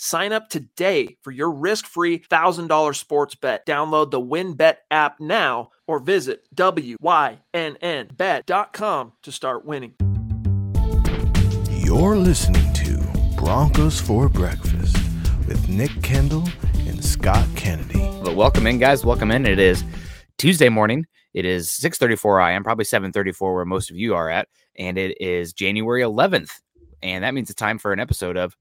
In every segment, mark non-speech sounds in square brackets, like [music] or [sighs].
Sign up today for your risk-free $1,000 sports bet. Download the WynnBET app now or visit wynnbet.com to start winning. You're listening to Broncos for Breakfast with Nick Kendell and Scott Kennedy. But welcome in, guys. Welcome in. It is Tuesday morning. It is 6:34 I am probably 7:34 where most of you are at, and it is January 11th, and that means it's time for an episode of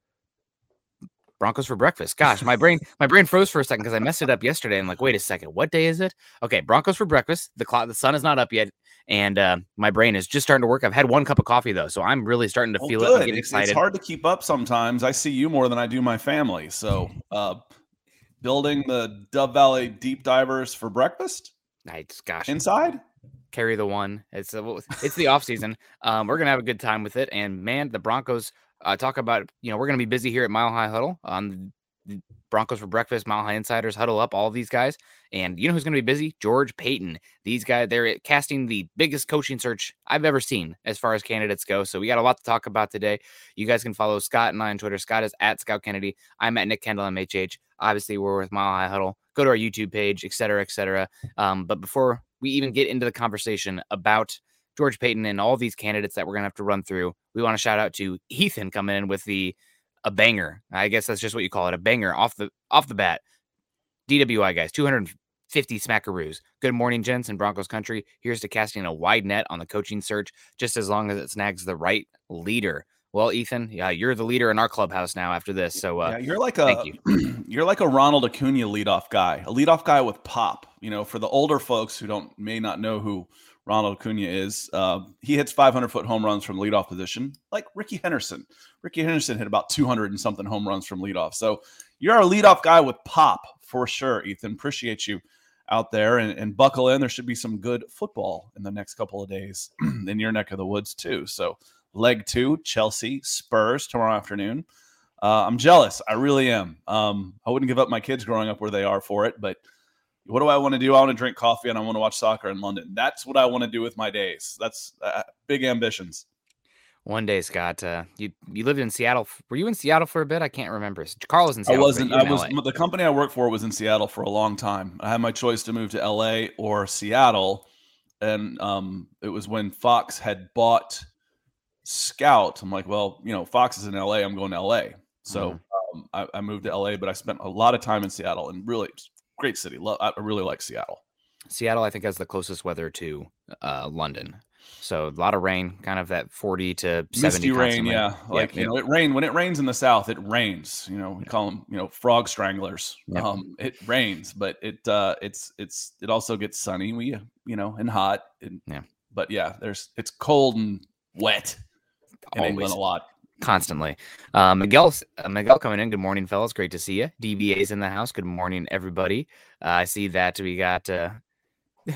Broncos for breakfast. Gosh, my brain my brain froze for a second because I messed it up yesterday. I'm like, wait a second, what day is it? Okay, Broncos for breakfast. The clock, the sun is not up yet, and uh, my brain is just starting to work. I've had one cup of coffee though, so I'm really starting to Well, feel good. it. It's- excited. It's hard to keep up sometimes. I see you more than I do my family. So, uh, building the Dove Valley Deep Divers for breakfast Nice, gosh, inside. carry the one. It's uh, it's the off season. Um, we're gonna have a good time with it, and man, the Broncos. Uh, talk about you know we're gonna be busy here at Mile High Huddle on the Broncos for breakfast, Mile High Insiders huddle up, all these guys, and you know who's gonna be busy? George Paton. These guys, they're casting the biggest coaching search I've ever seen as far as candidates go. So we got a lot to talk about today. You guys can follow Scott and I on Twitter. Scott is at Scout Kennedy. I'm at Nick Kendell MHH. Obviously, we're with Mile High Huddle. Go to our YouTube page, et cetera, et cetera. Um, but before we even get into the conversation about George Paton and all these candidates that we're gonna have to run through, we want to shout out to Ethan coming in with the a banger. I guess that's just what you call it, a banger off the off the bat. DWI guys, 250 smackaroos. Good morning, gents and Broncos country. Here's to casting a wide net on the coaching search, just as long as it snags the right leader. Well, Ethan, yeah, you're the leader in our clubhouse now after this. So uh, yeah, you're like a you. [clears throat] you're like a Ronald Acuna leadoff guy, a leadoff guy with pop. You know, for the older folks who don't may not know who Ronald Acuna is, uh, he hits 500 foot home runs from leadoff position, like Rickey Henderson. Rickey Henderson hit about 200 and something home runs from leadoff. So you're a leadoff guy with pop for sure, Ethan. Appreciate you out there and, and buckle in. There should be some good football in the next couple of days [clears throat] in your neck of the woods too. So leg two, Chelsea Spurs tomorrow afternoon. Uh, I'm jealous. I really am. Um, I wouldn't give up my kids growing up where they are for it, but what do I want to do? I want to drink coffee and I want to watch soccer in London. That's what I want to do with my days. That's uh, big ambitions. One day, Scott, uh, you you lived in Seattle. Were you in Seattle for a bit? I can't remember. Carl was in I Seattle. but wasn't. I was. LA. The company I worked for was in Seattle for a long time. I had my choice to move to L.A. or Seattle, and um, it was when Fox had bought Scout. I'm like, well, you know, Fox is in L.A. I'm going to L.A. So Mm-hmm. um, I, I moved to L.A., but I spent a lot of time in Seattle, and really great city. Lo- I really like Seattle. Seattle, I think, has the closest weather to uh, London. So a lot of rain, kind of that 40 to 70 Misty rain, yeah. Like you know, it rain when it rains in the south. It rains. You know, we call them you know frog stranglers. Yep. Um, it rains, but it uh, it's it's it also gets sunny. We you know and hot. And, Yeah. But yeah, there's it's cold and wet in England Always. a lot. Constantly. Uh, Miguel, uh, Miguel coming in. Good morning, fellas. Great to see you. DBA's in the house. Good morning, everybody. Uh, I see that we got uh, [laughs]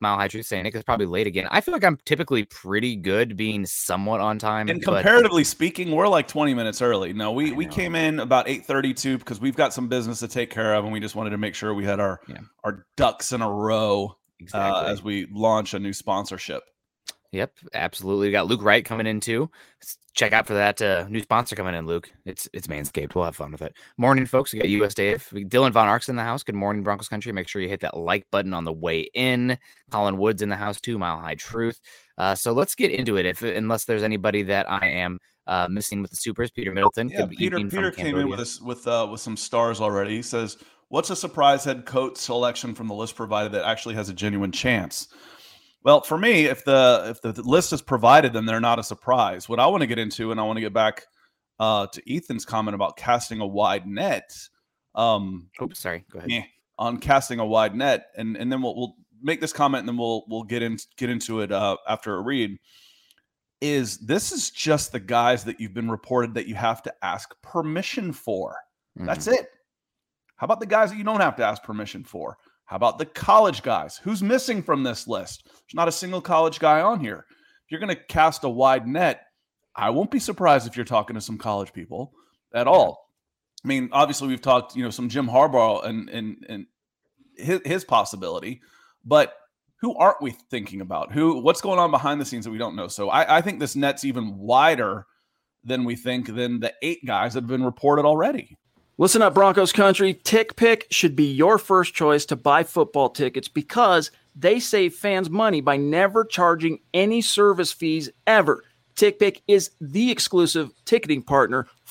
Mile High Truth saying Nick is probably late again. I feel like I'm typically pretty good being somewhat on time. And but- comparatively speaking, we're like 20 minutes early. No, we we came in about 8:32 because we've got some business to take care of, and we just wanted to make sure we had our Yeah. our ducks in a row exactly. uh, as we launch a new sponsorship. Yep, absolutely. We got Luke Wright coming in too. Check out for that uh, new sponsor coming in, Luke. It's it's Manscaped. We'll have fun with it. Morning, folks. We got US Dave. Dylan Von Ark's in the house. Good morning, Broncos country. Make sure you hit that like button on the way in. Colin Woods in the house too. Mile High Truth. Uh, so let's get into it. If unless there's anybody that I am uh, missing with the supers, Peter Middleton. Yeah, Peter Peter came in with us with uh, with some stars already. He says, "What's a surprise head coach selection from the list provided that actually has a genuine chance?" Well, for me, if the if the list is provided, then they're not a surprise. What I want to get into, and I want to get back uh, to Ethan's comment about casting a wide net. Um, Oops, sorry. Go ahead. on casting a wide net, and and then we'll we'll make this comment, and then we'll we'll get in get into it uh, after a read. Is this is just the guys that you've been reported that you have to ask permission for? That's Mhm. it. How about the guys that you don't have to ask permission for? How about the college guys? Who's missing from this list? There's not a single college guy on here. if you're going to cast a wide net, I won't be surprised if you're talking to some college people at all. I mean, obviously we've talked, you know, some Jim Harbaugh and and and his, his possibility, but who aren't we thinking about? Who what's going on behind the scenes that we don't know? So I, I think this net's even wider than we think than the eight guys that have been reported already. Listen up, Broncos country. TickPick should be your first choice to buy football tickets because they save fans money by never charging any service fees ever. TickPick is the exclusive ticketing partner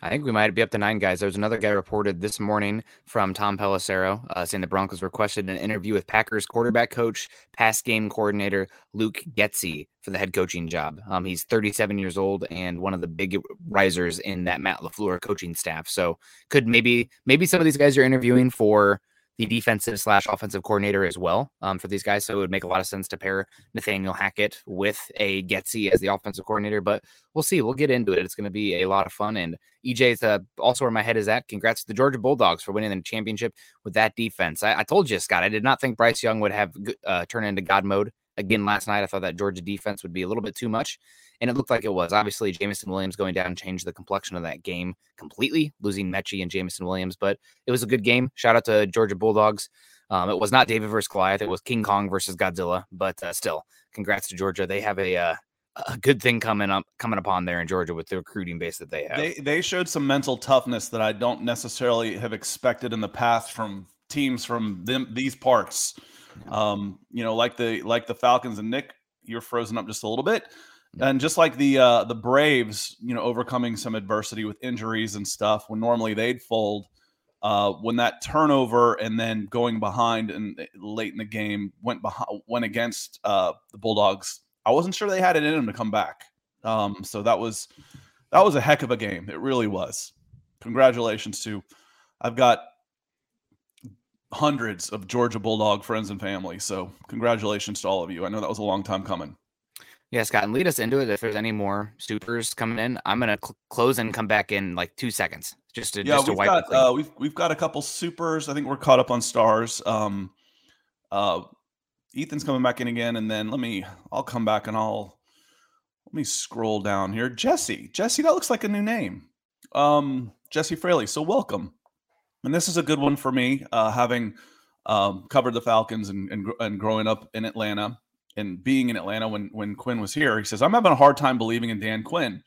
I think we might be up to nine guys. There was another guy reported this morning from Tom Pelissero uh, saying the Broncos requested an interview with Packers quarterback coach, pass game coordinator Luke Getsy for the head coaching job. Um, he's 37 years old and one of the big risers in that Matt LaFleur coaching staff. So could maybe maybe some of these guys are interviewing for the defensive slash offensive coordinator as well um, for these guys. So it would make a lot of sense to pair Nathaniel Hackett with a Getsy as the offensive coordinator. But we'll see. We'll get into it. It's going to be a lot of fun. And EJ is uh, also where my head is at. Congrats to the Georgia Bulldogs for winning the championship with that defense. I, I told you, Scott, I did not think Bryce Young would have uh, turn into God mode again last night. I thought that Georgia defense would be a little bit too much and it looked like it was. Obviously, Jameson Williams going down changed the complexion of that game completely, losing Metchie and Jameson Williams. But it was a good game. Shout out to Georgia Bulldogs. Um, it was not David versus Goliath. It was King Kong versus Godzilla. But uh, still, congrats to Georgia. They have a uh, a good thing coming up coming upon there in Georgia with the recruiting base that they have. They they showed some mental toughness that I don't necessarily have expected in the past from teams from them these parts. Um, you know, like the like the Falcons and Nick, you're frozen up just a little bit. And just like the uh, the Braves, you know, overcoming some adversity with injuries and stuff, when normally they'd fold, uh, when that turnover and then going behind and late in the game went behind went against uh, the Bulldogs, I wasn't sure they had it in them to come back. Um, so that was that was a heck of a game. It really was. Congratulations to I've got hundreds of Georgia Bulldog friends and family. So congratulations to all of you. I know that was a long time coming. Yeah, Scott, and lead us into it. If there's any more supers coming in, I'm gonna cl- close and come back in like two seconds, just to yeah. just to we've wipe got uh, we've we've got a couple supers. I think we're caught up on stars. Um, uh, Ethan's coming back in again, and then let me. I'll come back and I'll let me scroll down here. Jesse, Jesse, that looks like a new name. Um, Jesse Fraley. So welcome, and this is a good one for me, uh, having um, covered the Falcons and, and and growing up in Atlanta and being in Atlanta when when Quinn was here, he says, I'm having a hard time believing in Dan Quinn.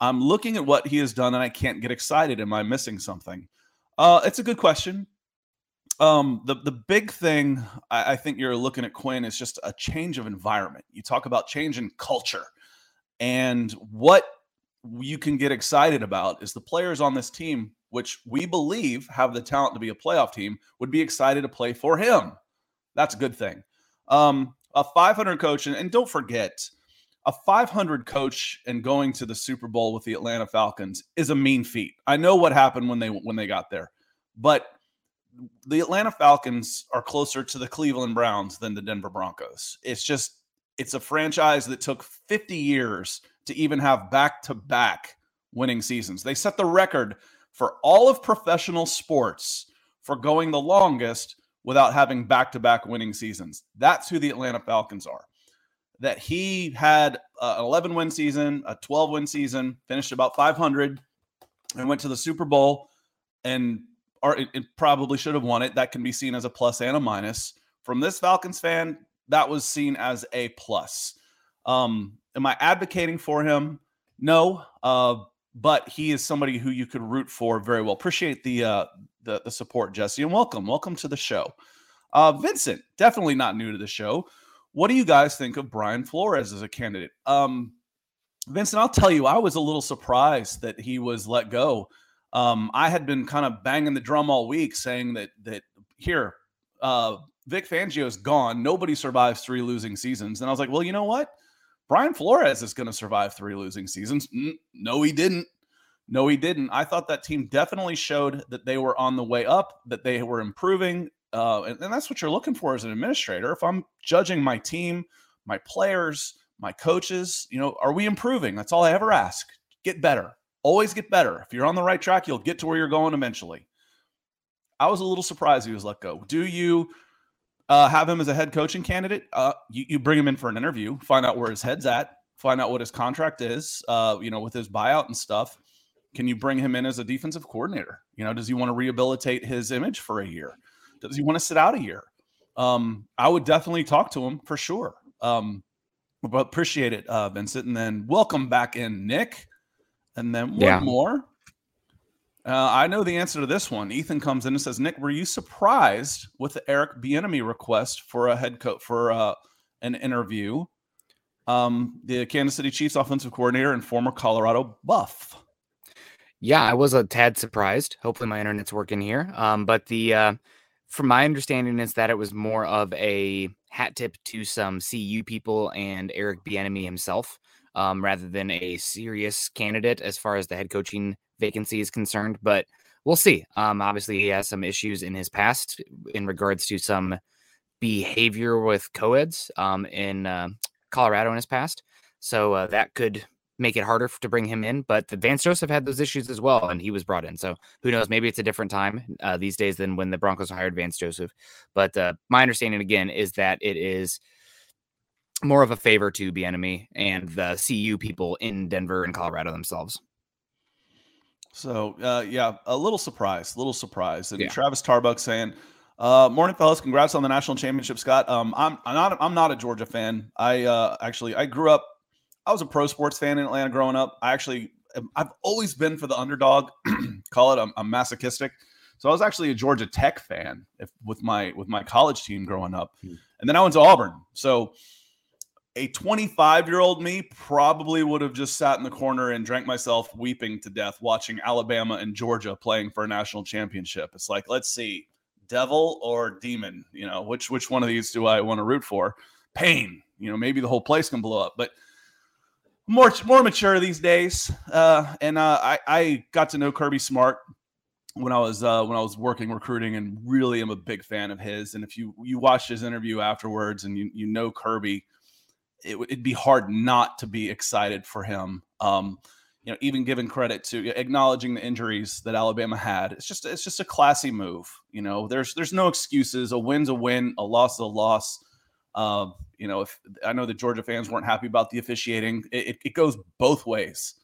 I'm looking at what he has done and I can't get excited. Am I missing something? Uh, it's a good question. Um, the the big thing I, I think you're looking at Quinn is just a change of environment. You talk about change in culture, and what you can get excited about is the players on this team, which we believe have the talent to be a playoff team, would be excited to play for him. That's a good thing. Um, a 500 coach, and, and don't forget, a 500 coach and going to the Super Bowl with the Atlanta Falcons is a mean feat. I know what happened when they when they got there, but the Atlanta Falcons are closer to the Cleveland Browns than the Denver Broncos. It's just it's a franchise that took 50 years to even have back-to-back winning seasons. They set the record for all of professional sports for going the longest without having back to back winning seasons. That's who the Atlanta Falcons are. That he had an 11 win season, a 12 win season, finished about 500, and went to the Super Bowl, and or it, it probably should have won it. That can be seen as a plus and a minus. From this Falcons fan, that was seen as a plus. Um, am I advocating for him? No. Uh, but he is somebody who you could root for very well. Appreciate the uh, the, the support, Jesse, and welcome, welcome to the show. Uh, Vincent, definitely not new to the show. What do you guys think of Brian Flores as a candidate? Um, Vincent, I'll tell you, I was a little surprised that he was let go. Um, I had been kind of banging the drum all week, saying that that here, uh, Vic Fangio is gone. Nobody survives three losing seasons, and I was like, well, you know what? Brian Flores is going to survive three losing seasons. No, he didn't. No, he didn't. I thought that team definitely showed that they were on the way up, that they were improving. Uh, and, and that's what you're looking for as an administrator. If I'm judging my team, my players, my coaches, you know, are we improving? That's all I ever ask. Get better. Always get better. If you're on the right track, you'll get to where you're going eventually. I was a little surprised he was let go. Do you uh, have him as a head coaching candidate? Uh, you, you bring him in for an interview, find out where his head's at, find out what his contract is, uh, you know, with his buyout and stuff. Can you bring him in as a defensive coordinator? You know, does he want to rehabilitate his image for a year? Does he want to sit out a year? Um, I would definitely talk to him for sure. Um, but appreciate it, uh, Vincent. And then welcome back in, Nick. And then one yeah. more. Uh, I know the answer to this one. Ethan comes in and says, "Nick, were you surprised with the Eric Bieniemy request for a head coach for uh, an interview?" Um, the Kansas City Chiefs offensive coordinator and former Colorado Buff. Yeah, I was a tad surprised. Hopefully, my internet's working here. Um, but the uh, from my understanding is that it was more of a hat tip to some CU people and Eric Bieniemy himself, um, rather than a serious candidate as far as the head coaching vacancy is concerned. But we'll see. Um, obviously, he has some issues in his past in regards to some behavior with co-eds um, in uh, Colorado in his past. So uh, that could make it harder to bring him in. But the Vance Joseph had those issues as well, and he was brought in. So who knows? Maybe it's a different time uh, these days than when the Broncos hired Vance Joseph. But uh, my understanding again is that it is more of a favor to Bieniemy and the CU people in Denver and Colorado themselves. So uh, yeah, a little surprise, little surprise. And yeah. Travis Tarbuck saying, uh, "Morning, fellas! Congrats on the national championship, Scott. Um, I'm, I'm not I'm not a Georgia fan. I uh, actually I grew up I was a pro sports fan in Atlanta growing up. I actually, I've always been for the underdog. [clears throat] Call it, I'm, I'm, masochistic. So I was actually a Georgia Tech fan if, with my with my college team growing up, hmm. and then I went to Auburn. So a 25 year old me probably would have just sat in the corner and drank myself weeping to death watching Alabama and Georgia playing for a national championship. It's like, let's see, devil or demon, you know, which which one of these do I want to root for? Pain, you know, maybe the whole place can blow up, but more more mature these days. Uh, and uh, I I got to know Kirby Smart when I was uh, when I was working recruiting, and really am a big fan of his. And if you you watch his interview afterwards, and you you know Kirby, it would be hard not to be excited for him. Um, you know, even giving credit to acknowledging the injuries that Alabama had, it's just it's just a classy move. You know, there's there's no excuses. A win's a win, a loss is a loss. Uh, you know, if I know the Georgia fans weren't happy about the officiating, it, it goes both ways.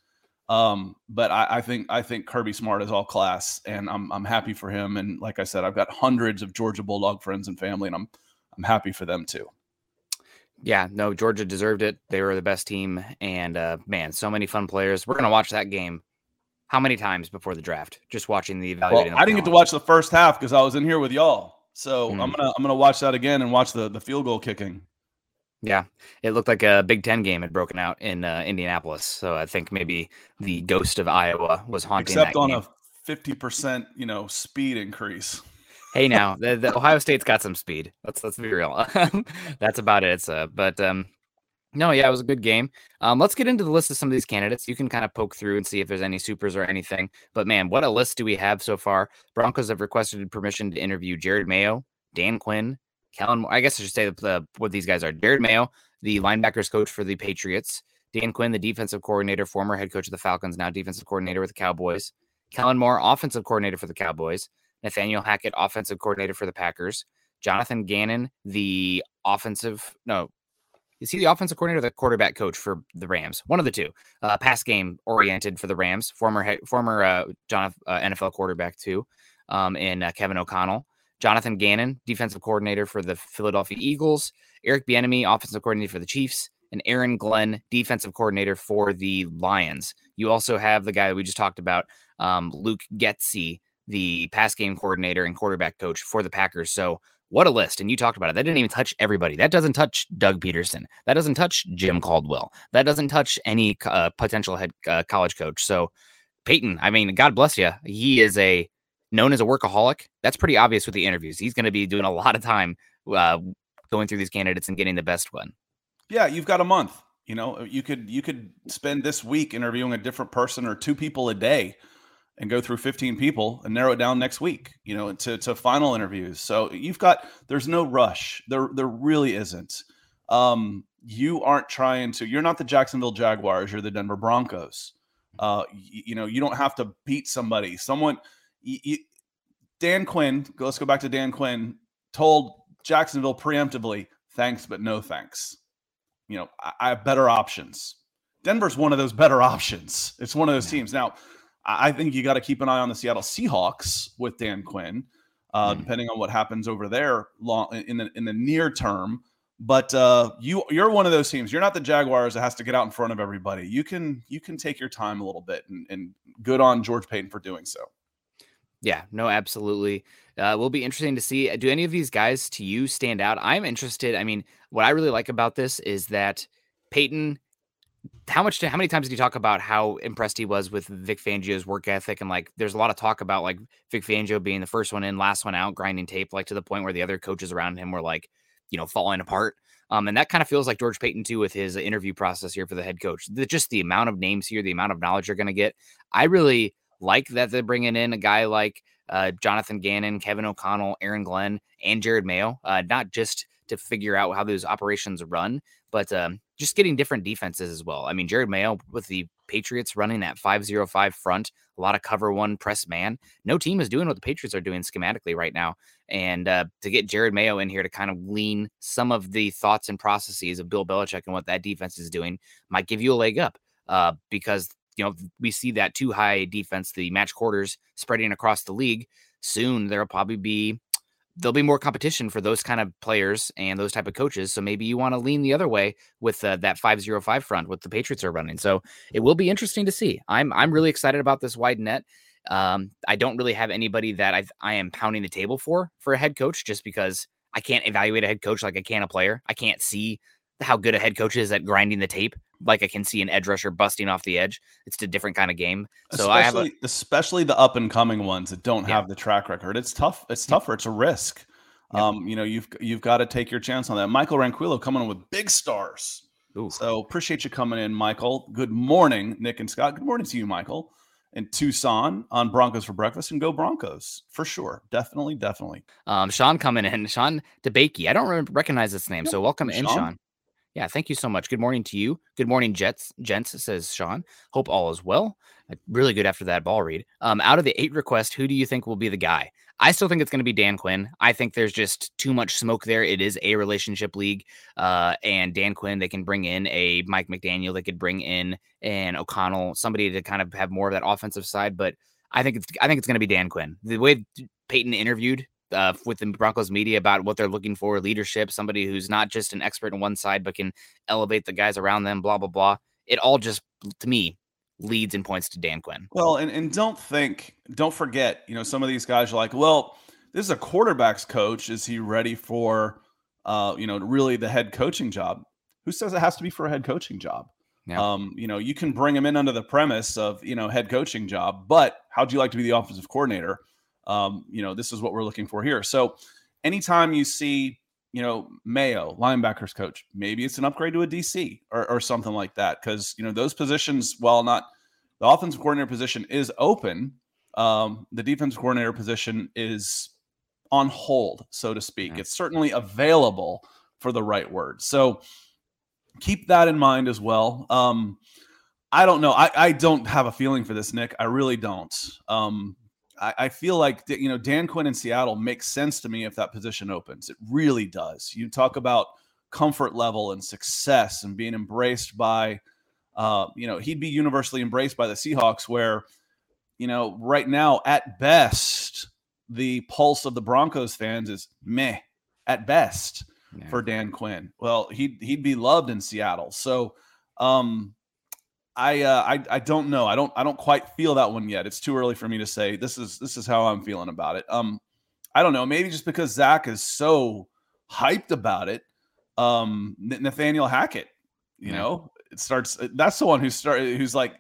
Um, but I, I, think I think Kirby Smart is all class, and I'm I'm happy for him. And like I said, I've got hundreds of Georgia Bulldog friends and family, and I'm I'm happy for them too. Yeah, no, Georgia deserved it. They were the best team, and uh, man, so many fun players. We're gonna watch that game. How many times before the draft? Just watching the evaluating. Well, I didn't get to watch the first half because I was in here with y'all. So mm-hmm. I'm gonna I'm gonna watch that again and watch the the field goal kicking. Yeah, it looked like a Big Ten game had broken out in uh, Indianapolis. So I think maybe the ghost of Iowa was haunting. Except on game. a fifty percent, you know, speed increase. hey, now the, the, [laughs] Ohio State's got some speed. Let's let's be real. [laughs] That's about it. It's uh, but um, no, yeah, it was a good game. Um, let's get into the list of some of these candidates. You can kind of poke through and see if there's any supers or anything. But man, what a list do we have so far? Broncos have requested permission to interview Jerod Mayo, Dan Quinn, Kellen. I guess I should say the, what these guys are: Jerod Mayo, the linebackers coach for the Patriots; Dan Quinn, the defensive coordinator, former head coach of the Falcons, now defensive coordinator with the Cowboys; Kellen Moore, offensive coordinator for the Cowboys; Nathaniel Hackett, offensive coordinator for the Packers; Jonathan Gannon, the offensive no is he the offensive coordinator or the quarterback coach for the Rams? One of the two. Uh, pass game oriented for the Rams. Former former uh, John, uh, NFL quarterback too, um, and uh, Kevin O'Connell. Jonathan Gannon, defensive coordinator for the Philadelphia Eagles. Eric Bieniemy, offensive coordinator for the Chiefs, and Aaron Glenn, defensive coordinator for the Lions. You also have the guy that we just talked about, um, Luke Getsy, the pass game coordinator and quarterback coach for the Packers. So what a list. And you talked about it. That didn't even touch everybody. That doesn't touch Doug Pederson. That doesn't touch Jim Caldwell. That doesn't touch any uh, potential head uh, college coach. So Paton, I mean, God bless you. He is a known as a workaholic. That's pretty obvious with the interviews. He's going to be doing a lot of time uh, going through these candidates and getting the best one. Yeah, you've got a month. You know, you could you could spend this week interviewing a different person or two people a day and go through 15 people and narrow it down next week, you know, to, to final interviews. So you've got, there's no rush. There, there really isn't. Um, you aren't trying to, you're not the Jacksonville Jaguars, you're the Denver Broncos. Uh, you, you know, you don't have to beat somebody. Someone, you, you, Dan Quinn, let's go back to Dan Quinn, told Jacksonville preemptively, thanks, but no thanks. You know, I, I have better options. Denver's one of those better [laughs] options. It's one of those teams. Now, I think you got to keep an eye on the Seattle Seahawks with Dan Quinn, uh, mm. depending on what happens over there long in the in the near term. But uh, you you're one of those teams. You're not the Jaguars that has to get out in front of everybody. You can you can take your time a little bit, and, and good on George Paton for doing so. Yeah, no, absolutely. Uh, will be interesting to see. Do any of these guys to you stand out? I'm interested. I mean, what I really like about this is that Paton how much how many times did he talk about how impressed he was with Vic Fangio's work ethic and like there's a lot of talk about like Vic Fangio being the first one in, last one out, grinding tape, like to the point where the other coaches around him were like, you know, falling apart. Um, and that kind of feels like George Paton too with his interview process here for the head coach. The, just the amount of names here, the amount of knowledge you're going to get. I really like that they're bringing in a guy like uh, Jonathan Gannon, Kevin O'Connell, Aaron Glenn, and Jerod Mayo, uh, not just to figure out how those operations run, but um, just getting different defenses as well. I mean, Jerod Mayo with the Patriots running that 505 front, a lot of cover one press man. No team is doing what the Patriots are doing schematically right now. And uh, to get Jerod Mayo in here to kind of lean some of the thoughts and processes of Bill Belichick and what that defense is doing might give you a leg up uh, because, you know, we see that two high defense, the match quarters spreading across the league. Soon there'll probably be there'll be more competition for those kind of players and those type of coaches. So maybe you want to lean the other way with uh, that 505 front what the Patriots are running. So it will be interesting to see. I'm I'm really excited about this wide net. Um, I don't really have anybody that I I am pounding the table for for a head coach just because I can't evaluate a head coach like I can a player. I can't see how good a head coach is at grinding the tape like I can see an edge rusher busting off the edge. It's a different kind of game. So especially, I have a, especially the up and coming ones that don't yeah. have the track record. It's tough. It's tougher. It's a risk. Um, you know, you've you've got to take your chance on that. Michael Ranquillo coming in with big stars. Ooh. So appreciate you coming in, Michael. Good morning, Nick and Scott. Good morning to you, Michael. And Tucson on Broncos for breakfast and go Broncos for sure. Definitely, definitely. Um, Sean coming in, Sean DeBakey. I don't recognize this name, so welcome Sean. in, Sean. Yeah, thank you so much. Good morning to you. Good morning, Jets. Gents, says Sean. Hope all is well. Really good after that ball read. Um, out of the eight requests, who do you think will be the guy? I still think it's going to be Dan Quinn. I think there's just too much smoke there. It is a relationship league. Uh, and Dan Quinn, they can bring in a Mike McDaniel. They could bring in an O'Connell, somebody to kind of have more of that offensive side. But I think it's I think it's going to be Dan Quinn. The way Paton interviewed uh, with the Broncos media about what they're looking for leadership, somebody who's not just an expert on one side, but can elevate the guys around them, blah, blah, blah. It all just, to me, leads and points to Dan Quinn. Well, and, and don't think, don't forget, you know, some of these guys are like, well, this is a quarterback's coach. Is he ready for, uh, you know, really the head coaching job? Who says it has to be for a head coaching job? Yeah. Um, you know, you can bring him in under the premise of, you know, head coaching job, but how'd you like to be the offensive coordinator? Um, you know, this is what we're looking for here. So anytime you see, you know, Mayo, linebackers coach, maybe it's an upgrade to a DC or, or something like that. Cause, you know, those positions, while not the offensive coordinator position is open, um, the defensive coordinator position is on hold, so to speak. Yeah. It's certainly available for the right word. So keep that in mind as well. Um, I don't know. I, I don't have a feeling for this, Nick. I really don't. Um, I, I feel like you know Dan Quinn in Seattle makes sense to me if that position opens. It really does. You talk about comfort level and success and being embraced by, uh, you know, he'd be universally embraced by the Seahawks. Where, you know, right now at best the pulse of the Broncos fans is meh at best. yeah. for Dan Quinn. Well, he'd he'd be loved in Seattle. So um I uh I I don't know. I don't I don't quite feel that one yet. It's too early for me to say this is this is how I'm feeling about it. Um I don't know, maybe just because Zach is so hyped about it. Um Nathaniel Hackett, you yeah. know, it starts that's the one who started who's like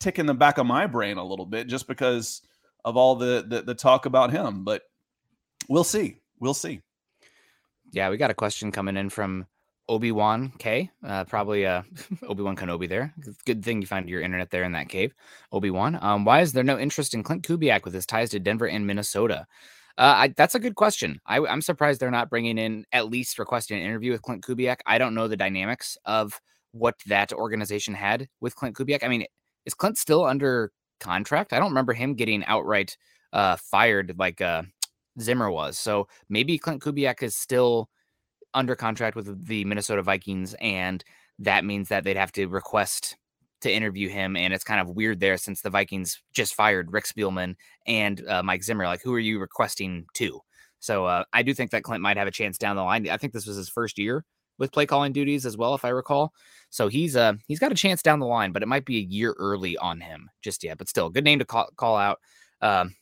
ticking the back of my brain a little bit just because of all the, the, the talk about him. But we'll see. We'll see. Yeah, we got a question coming in from Obi Wan K. Uh, probably uh, [laughs] Obi Wan Kenobi there. Good thing you find your internet there in that cave. Obi Wan. Um, why is there no interest in Clint Kubiak with his ties to Denver and Minnesota? Uh, I, that's a good question. I, am surprised they're not bringing in at least requesting an interview with Clint Kubiak. I don't know the dynamics of what that organization had with Clint Kubiak. I mean, is Clint still under contract? I don't remember him getting outright uh, fired like uh, Zimmer was. So maybe Clint Kubiak is still under contract with the Minnesota Vikings, and that means that they'd have to request to interview him. And it's kind of weird there since the Vikings just fired Rick Spielman and uh, Mike Zimmer. Like, who are you requesting to? So uh, I do think that Clint might have a chance down the line. I think this was his first year with play calling duties as well, if I recall. So he's uh he's got a chance down the line, but it might be a year early on him just yet. But still, good name to call, call out. Um,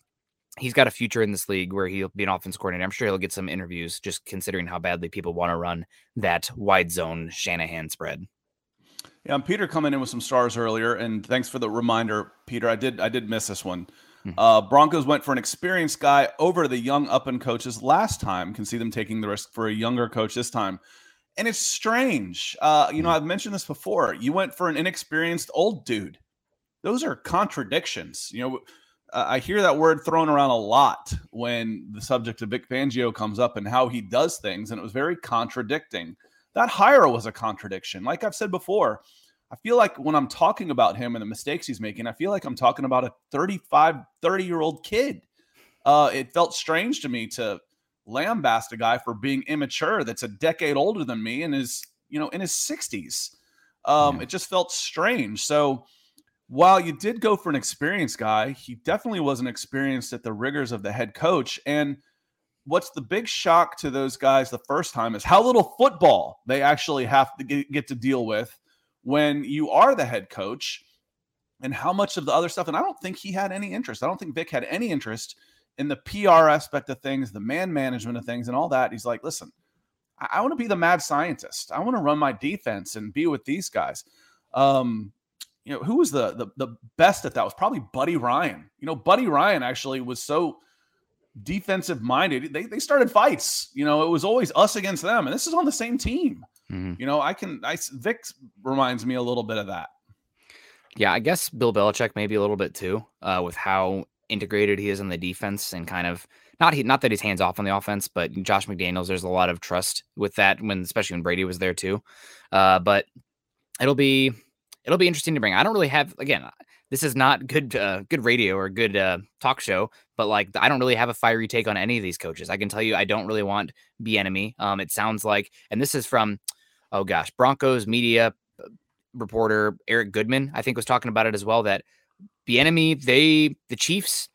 he's got a future in this league where he'll be an offense coordinator. I'm sure he'll get some interviews, just considering how badly people want to run that wide zone Shanahan spread. Yeah, I'm Peter coming in with some stars earlier, and thanks for the reminder, Peter. I did I did miss this one. Mm-hmm. Uh, Broncos went for an experienced guy over the young up and coaches last time. Can see them taking the risk for a younger coach this time and it's strange. Uh, you know, mm. I've mentioned this before. You went for an inexperienced old dude. Those are contradictions. You know, uh, I hear that word thrown around a lot when the subject of Vic Fangio comes up and how he does things, and it was very contradicting. That hire was a contradiction. Like I've said before, I feel like when I'm talking about him and the mistakes he's making, I feel like I'm talking about a 35, 30 year old kid. Uh, it felt strange to me to lambast a guy for being immature that's a decade older than me and is you know in his 60s um yeah. it just felt strange so while you did go for an experienced guy he definitely wasn't experienced at the rigors of the head coach and what's the big shock to those guys the first time is how little football they actually have to get, to deal with when you are the head coach and how much of the other stuff and i don't think he had any interest i don't think vic had any interest in the PR aspect of things, the man management of things, and all that. He's like, listen, I, I want to be the mad scientist. I want to run my defense and be with these guys. Um, you know, who was the, the the best at that? Was probably Buddy Ryan. You know, Buddy Ryan actually was so defensive minded. They they started fights. You know, it was always us against them, and this is on the same team. Mm-hmm. You know, I can. I Vic reminds me a little bit of that. Yeah, I guess Bill Belichick maybe a little bit too, uh, with how integrated he is in the defense and kind of not he not that he's hands off on the offense, but Josh McDaniels, there's a lot of trust with that when especially when Brady was there too. Uh, but it'll be it'll be interesting to bring. I don't really have again. This is not good uh, good radio or good uh, talk show, but like I don't really have a fiery take on any of these coaches. I can tell you I don't really want Bieniemy. Um, it sounds like, and this is from oh gosh, Broncos media uh, reporter Eric Goodman. I think was talking about it as well that Bieniemy, they the Chiefs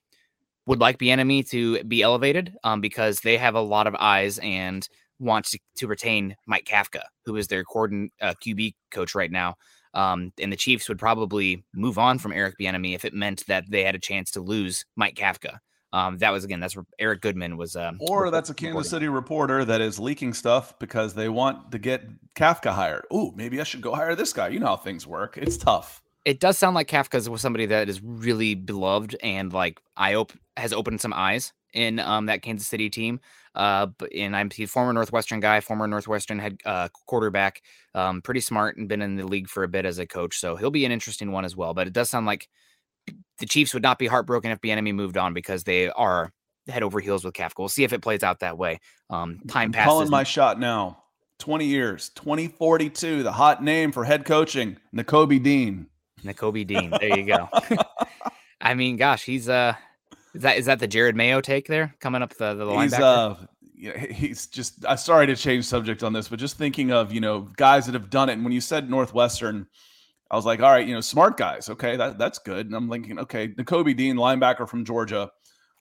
would like Bieniemy to be elevated um, because they have a lot of eyes and want to, to retain Mike Kafka, who is their coordin, uh, QB coach right now. Um, and the Chiefs would probably move on from Eric Bieniemy if it meant that they had a chance to lose Mike Kafka. Um, that was again, that's where Eric Goodman was. Um, or that's a Kansas reporting. City reporter that is leaking stuff because they want to get Kafka hired. Oh, maybe I should go hire this guy. You know how things work. It's tough it does sound like Kafka was somebody that is really beloved and like I op- has opened some eyes in um, that Kansas City team. Uh, and I'm a former Northwestern guy, former Northwestern head uh, quarterback, um, pretty smart and been in the league for a bit as a coach. So he'll be an interesting one as well. But it does sound like the Chiefs would not be heartbroken if Bieniemy moved on because they are head over heels with Kafka. We'll see if it plays out that way. Um, time passes. Calling my shot now. 20 years, 2042, the hot name for head coaching, Nakobe Dean. Nakobe Dean. There you go. I mean, gosh, he's uh is that is that the Jerod Mayo take there coming up the the linebacker? He's, uh, he's just. I'm sorry to change subject on this, but just thinking of you know guys that have done it. And when you said Northwestern, I was like, all right, you know, smart guys. Okay, that that's good. And I'm thinking, okay, Nakobe Dean, linebacker from Georgia.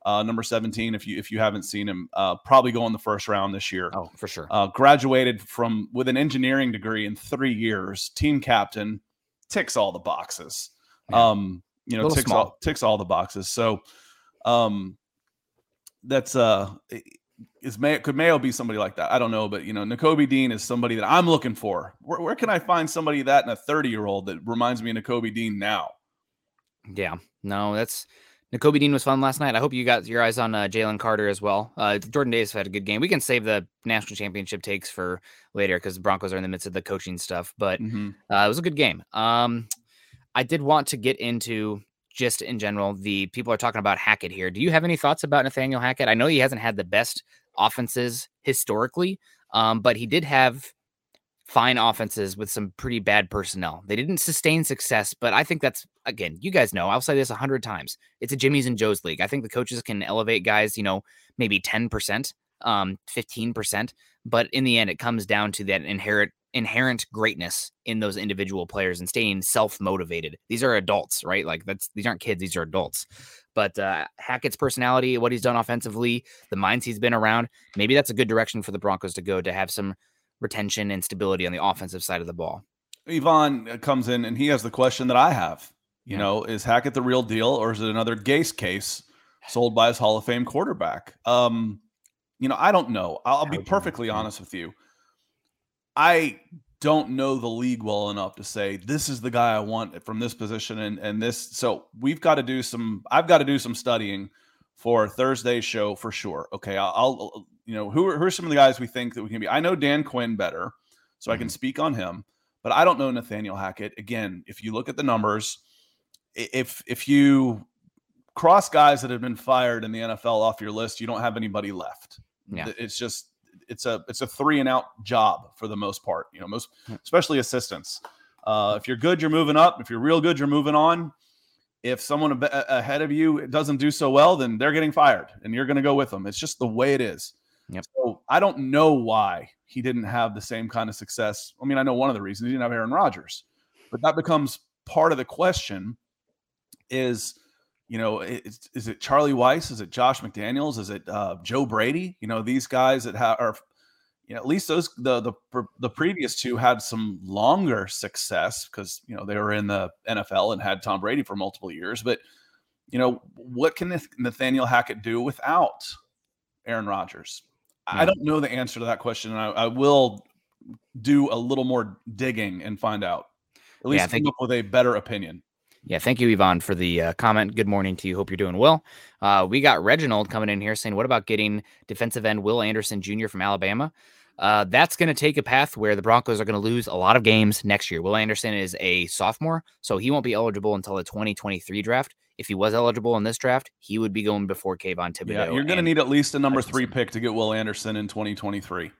uh, number 17. If you if you haven't seen him, uh, probably go in the first round this year. Oh, for sure. Uh, graduated from with an engineering degree in three years. Team captain, ticks all the boxes. Yeah. Um, you know, ticks small. all ticks all the boxes. So, um, that's uh, is Mayo could Mayo be somebody like that? I don't know, but you know, Nakobe Dean is somebody that I'm looking for. Where, where can I find somebody that in a 30 year old that reminds me of Nakobe Dean now? Yeah, no, that's Nakobe Dean was fun last night. I hope you got your eyes on uh, Jalen Carter as well. Uh, Jordan Davis had a good game. We can save the national championship takes for later because the Broncos are in the midst of the coaching stuff. But Mhm. uh, it was a good game. Um, I did want to get into just in general the people are talking about Hackett here. Do you have any thoughts about Nathaniel Hackett? I know he hasn't had the best offenses historically, um, but he did have fine offenses with some pretty bad personnel. They didn't sustain success, but I think that's again, you guys know, I'll say this a hundred times. It's a Jimmy's and Joe's league. I think the coaches can elevate guys, you know, maybe 10%, um, 15%. But in the end, it comes down to that inherent inherent greatness in those individual players and staying self-motivated. These are adults, right? Like that's these aren't kids, these are adults. But uh, Hackett's personality, what he's done offensively, the minds he's been around, maybe that's a good direction for the Broncos to go to have some retention and stability on the offensive side of the ball. Yvonne uh, comes in and he has the question that I have. You Yeah. know, is Hackett the real deal or is it another Gase case sold by his Hall of Fame quarterback? Um, you know, I don't know. I'll, I'll be would you know? perfectly honest with you. I don't know the league well enough to say this is the guy I want from this position and and this. So we've got to do some. I've got to do some studying for Thursday's show for sure. Okay, I'll, I'll you know who are, who are some of the guys we think that we can be. I know Dan Quinn better, so I can speak on him. But I don't know Nathaniel Hackett. Again, if you look at the numbers, if if you cross guys that have been fired in the NFL off your list, you don't have anybody left. Yeah. It's just it's a it's a three and out job for the most part. You know, most especially assistants. Uh, if you're good, you're moving up. If you're real good, you're moving on. If someone ahead of you doesn't do so well, then they're getting fired, and you're going to go with them. It's just the way it is. I don't know why he didn't have the same kind of success. I mean, I know one of the reasons he didn't have Aaron Rodgers, but that becomes part of the question. Is you know, is, is it Charlie Weis? Is it Josh McDaniels? Is it uh, Joe Brady? You know, these guys that ha- are, you know, at least those the the the previous two had some longer success because you know they were in the NFL and had Tom Brady for multiple years. But you know, what can Nathaniel Hackett do without Aaron Rodgers? I don't know the answer to that question, and I, I will do a little more digging and find out. At least think- come up with a better opinion. Yeah, thank you, Yvonne, for the uh, comment. Good morning to you. Hope you're doing well. Uh, we got Reginald coming in here saying, "What about getting defensive end Will Anderson Jr. from Alabama?" Uh, that's going to take a path where the Broncos are going to lose a lot of games next year. Will Anderson is a sophomore, so he won't be eligible until the 2023 draft. If he was eligible in this draft, he would be going before Kayvon Thibodeaux. Yeah, you're going to need at least a number three pick to get Will Anderson in 2023.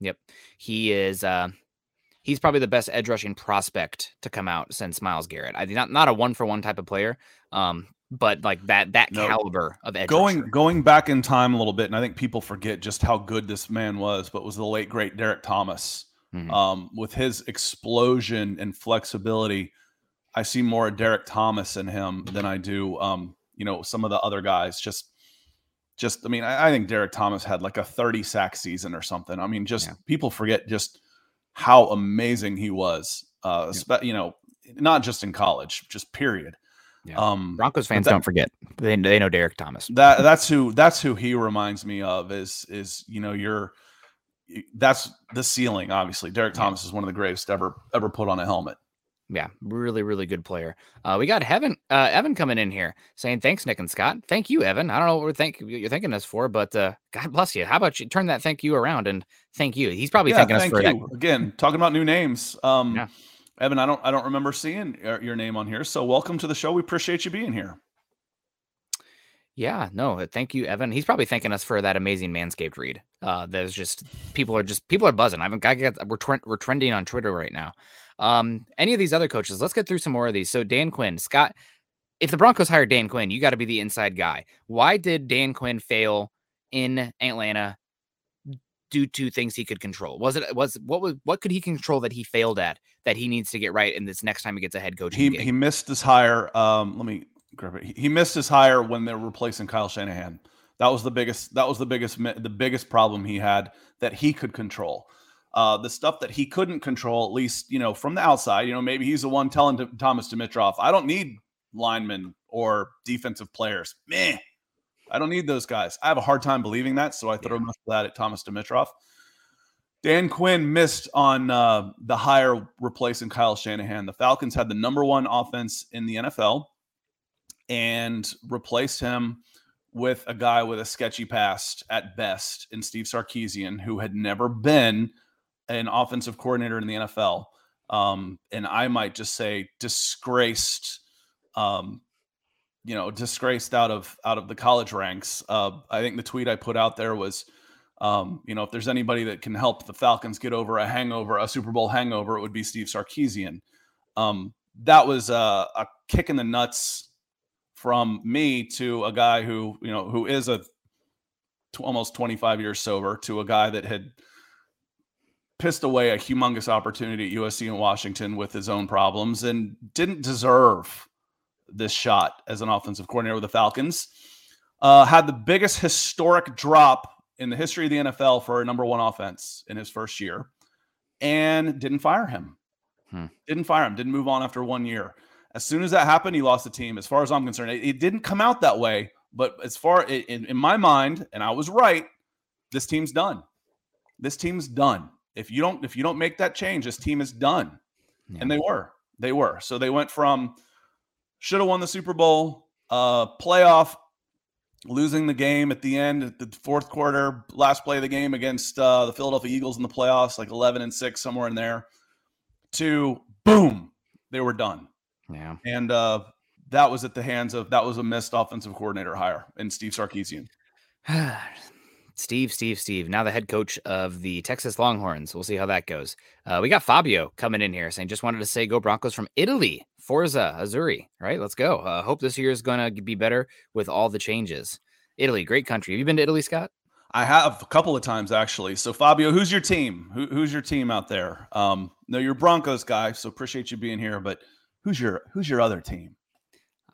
Yep. He is uh he's probably the best edge rushing prospect to come out since Myles Garrett. I not not a one for one type of player. Um, but like that that No. caliber of edge Going rusher. going back in time a little bit, and I think people forget just how good this man was. But was the late great Derrick Thomas Mhm. um, with his explosion and flexibility? I see more of Derrick Thomas in him than I do, um, you know, some of the other guys. Just, just I mean, I, I think Derrick Thomas had like a 30 sack season or something. I mean, just Yeah. people forget just how amazing he was. Uh, spe- you know, not just in college, just period. Yeah. Um, Broncos fans that- don't forget. They, they know Derrick Thomas. that that's who that's who he reminds me of is is you know you're that's the ceiling obviously derek Yeah. thomas is one of the greatest ever ever put on a helmet Yeah, really, really good player. Uh, we got Evan, uh, Evan coming in here saying, "Thanks, Nick and Scott. Thank you, Evan. I don't know what we're thank you're thanking us for, but uh, God bless you. How about you turn that thank you around and thank you? He's probably yeah, thanking us for that. again talking about new names um Yeah. evan i don't i don't remember seeing your your name on here so welcome to the show we appreciate you being here Yeah, no, uh, thank you, Evan. He's probably thanking us for that amazing Manscaped read. Uh, there's just people are just people are buzzing. I've got we're we're trending on Twitter right now. Um, any of these other coaches, let's get through some more of these. So Dan Quinn, Scott, if the Broncos hired Dan Quinn, you got to be the inside guy. Why did Dan Quinn fail in Atlanta due to things he could control? Was it was what was what could he control that he failed at that he needs to get right in this next time he gets a head coaching he gig? he missed his hire um let me grab it. He missed his hire when they were replacing Kyle Shanahan. That was the biggest. That was the biggest. The biggest problem he had that he could control. Uh, the stuff that he couldn't control, at least you know from the outside. You know, maybe he's the one telling Thomas Dimitroff, "I don't need linemen or defensive players." Meh, I don't need those guys. I have a hard time believing that, so I throw yeah. most of that at Thomas Dimitroff. Dan Quinn missed on uh, the hire replacing Kyle Shanahan. The Falcons had the number one offense in the NFL and replaced him with a guy with a sketchy past at best in Steve Sarkisian, who had never been an offensive coordinator in the NFL. Um, and I might just say disgraced, um, you know, disgraced out of out of the college ranks. Uh, I think the tweet I put out there was um, you know, if there's anybody that can help the Falcons get over a hangover, a Super Bowl hangover, it would be Steve Sarkisian. Um, that was a, a, kick in the nuts from me to a guy who, you know, who is a t- almost 25 years sober to a guy that had pissed away a humongous opportunity at USC and Washington with his own problems and didn't deserve this shot as an offensive coordinator with the Falcons. Uh, had the biggest historic drop in the history of the NFL for a number one offense in his first year and didn't fire him. Hmm. Didn't fire him, didn't move on after one year. As soon as that happened, he lost the team. As far as I'm concerned, it, it didn't come out that way. But as far in, in my mind, and I was right, this team's done. This team's done. If you don't, if you don't make that change, this team is done. Yeah. And they were, they were. So they went from should have won the Super Bowl, uh, playoff losing the game at the end, the fourth quarter, last play of the game against uh, the Philadelphia Eagles in the playoffs, like 11 and 6, somewhere in there, to boom, they were done. Yeah. And uh, that was at the hands of, that was a missed offensive coordinator hire and Steve Sarkisian. [sighs] [sighs] [sighs] Steve, Steve, Steve, now the head coach of the Texas Longhorns. We'll see how that goes. Uh, we got Fabio coming in here saying, just wanted to say go Broncos from Italy. Forza, Azzurri, right? Let's go. Uh, hope this year is going to be better with all the changes. Italy, great country. Have you been to Italy, Scott? I have a couple of times actually. So Fabio, who's your team? Who, who's your team out there? Um, no, you're Broncos guy, so appreciate you being here. But who's your who's your other team?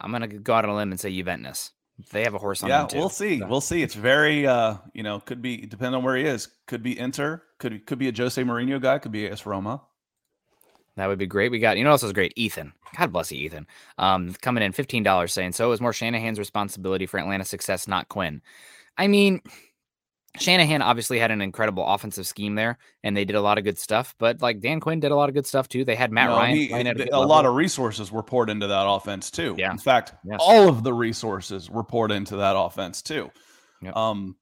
I'm gonna go out on a limb and say Juventus. They have a horse on yeah, we'll see. So. We'll see. It's very, uh, you know, could be depending on where he is. Could be Inter. Could could be a Jose Mourinho guy. Could be AS Roma. That would be great. We got, you know, what else is great? Ethan. God bless you, Ethan. Um, coming in fifteen dollars, saying so is more Shanahan's responsibility for Atlanta's success, not Quinn. I mean, Shanahan obviously had an incredible offensive scheme there, and they did a lot of good stuff. But like Dan Quinn did a lot of good stuff too. They had Matt no, Ryan. He, a, a lot of resources were poured into that offense too. Yeah. In fact, yes. all of the resources were poured into that offense too. Yep. Um,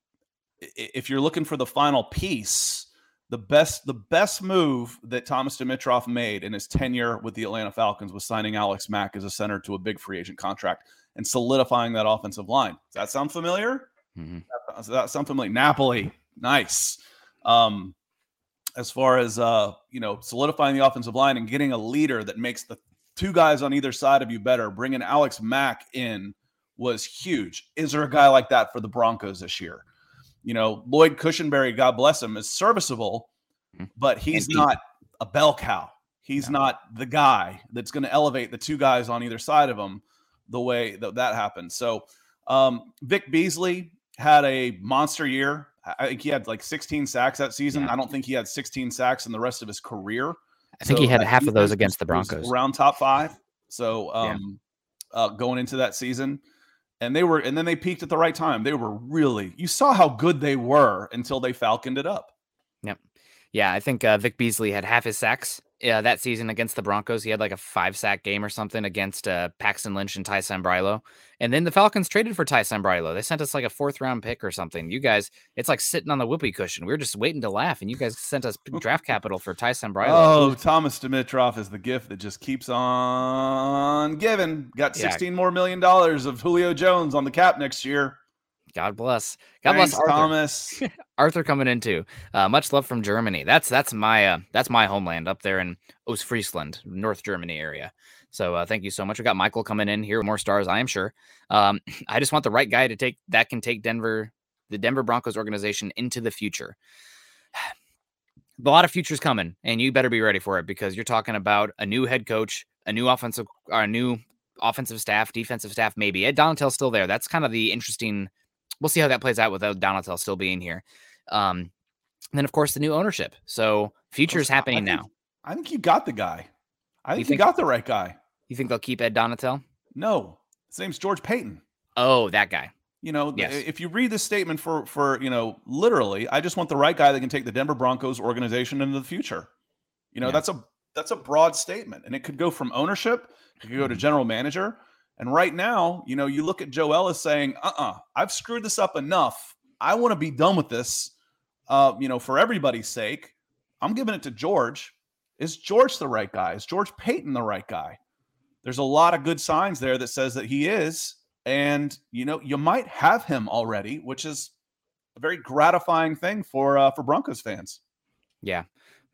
if you're looking for the final piece, the best the best move that Thomas Dimitroff made in his tenure with the Atlanta Falcons was signing Alex Mack as a center to a big free agent contract and solidifying that offensive line. Does that sound familiar? Mm-hmm. Sound familiar? Napoli, nice. Um, as far as uh, you know, solidifying the offensive line and getting a leader that makes the two guys on either side of you better, bringing Alex Mack in was huge. Is there a guy like that for the Broncos this year? you know, Lloyd Cushenberry, God bless him, is serviceable, mm-hmm. but he's Indeed. not a bell cow. He's no. not the guy that's going to elevate the two guys on either side of him the way that that happened. So um, Vic Beasley had a monster year. I think he had like 16 sacks that season. Yeah. I don't think he had 16 sacks in the rest of his career. I think so he had half of those against the Broncos. Around top five. So um, yeah. uh, going into that season, and they were and then they peaked at the right time. They were really you saw how good they were until they falconed it up. Yep. Yeah, I think uh, Vic Beasley had half his sacks uh, that season against the Broncos. He had like a five sack game or something against uh, Paxton Lynch and Ty Sambrailo. And then the Falcons traded for Ty Sambrailo. They sent us like a fourth round pick or something. You guys, it's like sitting on the whoopee cushion. We were just waiting to laugh, and you guys sent us [laughs] draft capital for Ty Sambrailo. Oh, Thomas Dimitroff is the gift that just keeps on giving. Got sixteen yeah. more million dollars of Julio Jones on the cap next year. God bless. God Thanks, bless Arthur. Thomas. [laughs] Arthur coming in too. Uh, much love from Germany. That's that's my uh, that's my homeland up there in Ostfriesland, North Germany area. So uh, thank you so much. We got Michael coming in here. More stars, I am sure. Um, [clears throat] I just want the right guy to take that can take Denver, the Denver Broncos organization into the future. [sighs] a lot of futures coming, and you better be ready for it because you're talking about a new head coach, a new offensive, or a new offensive staff, defensive staff, maybe. Ed Donatell's still there. That's kind of the interesting. We'll see how that plays out without Donatell still being here. Um, and then, of course, the new ownership. So future is happening I think, now. I think you got the guy. I think you, think- got the right guy. You think they'll keep Ed Donatell? No, his name's George Paton. Oh, that guy. You know, Yes. if you read this statement for for you know, literally, I just want the right guy that can take the Denver Broncos organization into the future. You know, Yeah. that's a that's a broad statement, and it could go from ownership, it could go to Mhm. general manager. And right now, you know, you look at Joe Ellis saying, "Uh-uh, I've screwed this up enough. I want to be done with this." Uh, you know, for everybody's sake, I'm giving it to George. Is George the right guy? Is George Paton the right guy? There's a lot of good signs there that says that he is, and you know, you might have him already, which is a very gratifying thing for uh, for Broncos fans. Yeah,